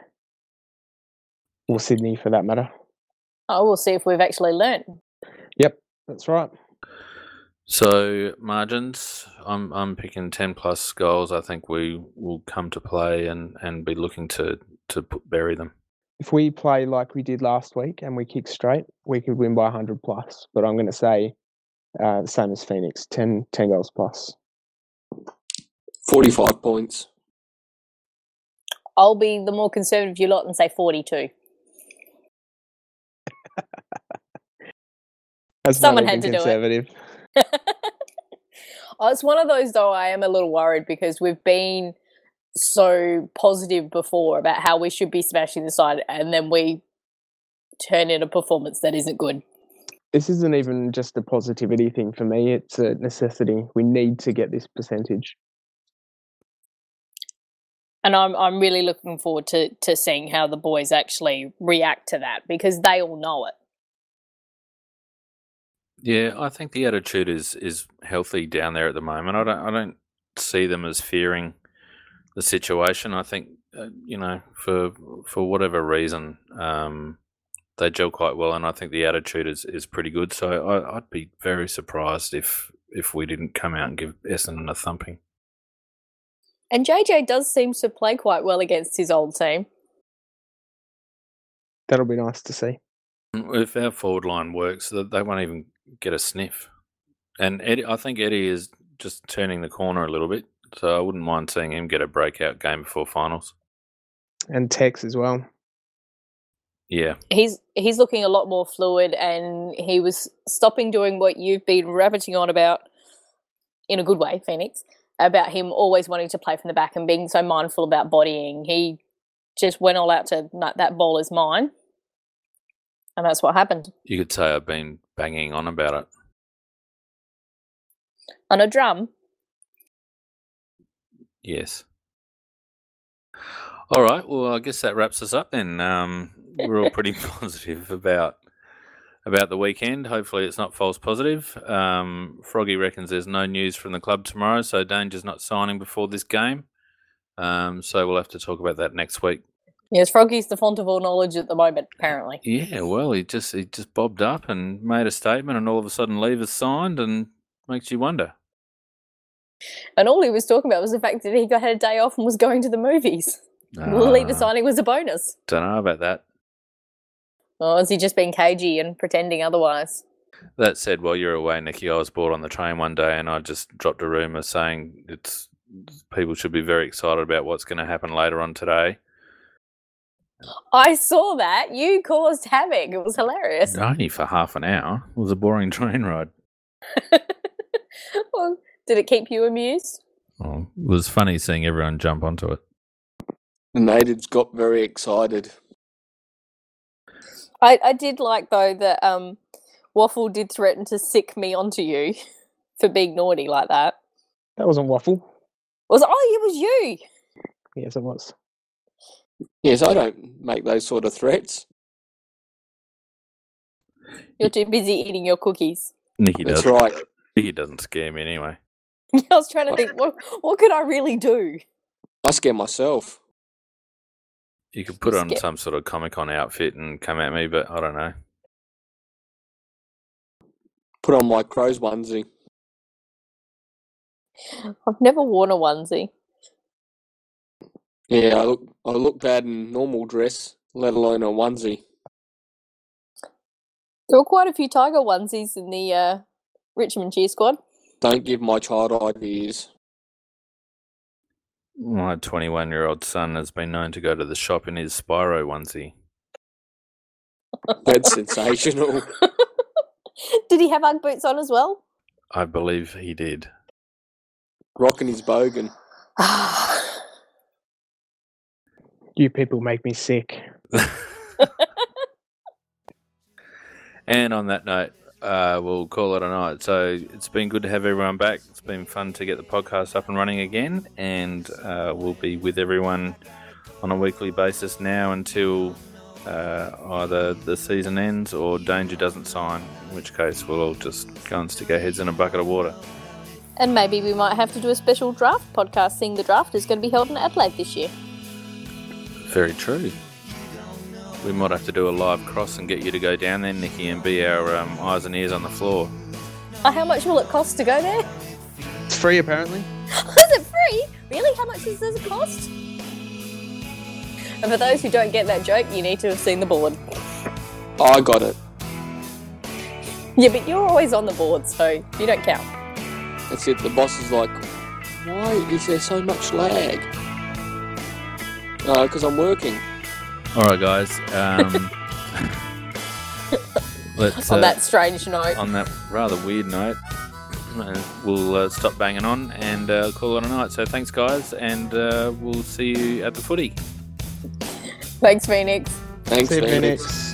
Or Sydney for that matter. Oh, we'll see if we've actually learnt. Yep, that's right. So margins, I'm I'm picking ten plus goals. I think we will come to play and, and be looking to to put, bury them. If we play like we did last week and we kick straight, we could win by 100 plus. But I'm going to say uh, same as Phoenix 10, 10 goals plus. 45 points. I'll be the more conservative you lot and say forty-two. Someone had to do it. Oh, it's one of those though. I am a little worried because we've been so positive before about how we should be smashing the side, and then we turn in a performance that isn't good. This isn't even just a positivity thing for me. It's a necessity. We need to get this percentage. And I'm I'm really looking forward to to seeing how the boys actually react to that because they all know it. Yeah, I think the attitude is is healthy down there at the moment. I don't I don't see them as fearing the situation. I think uh, you know for for whatever reason, um, they gel quite well, and I think the attitude is, is pretty good. So I, I'd be very surprised if if we didn't come out and give Essendon a thumping. And JJ does seem to play quite well against his old team. That'll be nice to see. If our forward line works, th- they won't even get a sniff. And Eddie, I think Eddie is just turning the corner a little bit, so I wouldn't mind seeing him get a breakout game before finals. And Tex as well. Yeah, He's he's looking a lot more fluid, and he was stopping doing what you've been rabbiting on about in a good way, Phoenix, about him always wanting to play from the back and being so mindful about bodying. He just went all out to "No, that ball is mine, and that's what happened you could say I've been banging on about it. on a drum. Yes. All right. Well, I guess that wraps us up then. Um, we're all pretty positive about about the weekend. Hopefully, it's not false positive. Um, Froggy reckons there's no news from the club tomorrow, so Danger's not signing before this game. Um, so we'll have to talk about that next week. Yes, Froggy's the font of all knowledge at the moment, apparently. Yeah. Well, he just he just bobbed up and made a statement, and all of a sudden, leave is signed, and makes you wonder. And all he was talking about was the fact that he got had a day off and was going to the movies. Ah, signing was a bonus. don't know about that. Or has he just been cagey and pretending otherwise? That said, while you're away, Nikki, I was bored on the train one day and I just dropped a rumour saying it's people should be very excited about what's going to happen later on today. I saw that. You caused havoc. It was hilarious. Only for half an hour. It was a boring train ride. well, did it keep you amused? Well, it was funny seeing everyone jump onto it. The natives got very excited. I, I did like though that um, Waffle did threaten to sick me onto you for being naughty like that. That wasn't waffle. Was oh, it was you. Yes, it was. Yes, I don't make those sort of threats. You're too busy eating your cookies. Nikki That's does. right. Nikki doesn't scare me anyway. I was trying to think, what what could I really do? I scare myself. You could put You on sca- some sort of Comic Con outfit and come at me, but I don't know. Put on my crow's onesie. I've never worn a onesie. Yeah, I look I look bad in normal dress, let alone a onesie. There were quite a few tiger onesies in the uh, Richmond cheer squad. Don't give my child ideas. My 21 year old son has been known to go to the shop in his Spyro onesie. That's sensational. Did he have Ugg boots on as well? I believe he did. Rocking his bogan. You people make me sick. And on that note, uh, we'll call it a night. So it's been good to have everyone back. It's been fun to get the podcast up and running again, and uh, we'll be with everyone on a weekly basis now until uh, either the season ends or Danger doesn't sign, in which case we'll all just go and stick our heads in a bucket of water. and maybe we might have to do a special draft podcast, seeing the draft is going to be held in Adelaide this year. Very true. We might have to do a live cross and get you to go down there, Nikki, and be our um, eyes and ears on the floor. Oh, how much will it cost to go there? It's free, apparently. Is it free? Really? How much does it cost? And for those who don't get that joke, you need to have seen the board. I got it. Yeah, but you're always on the board, so you don't count. That's it. The boss is like, why is there so much lag? Because I'm working. All right, guys. Um, let's on uh, that strange note. on that rather weird note, uh, we'll uh, stop banging on and uh, call it a night. So thanks, guys, and uh, we'll see you at the footy. Thanks, Phoenix. Thanks, See you, Phoenix. Phoenix.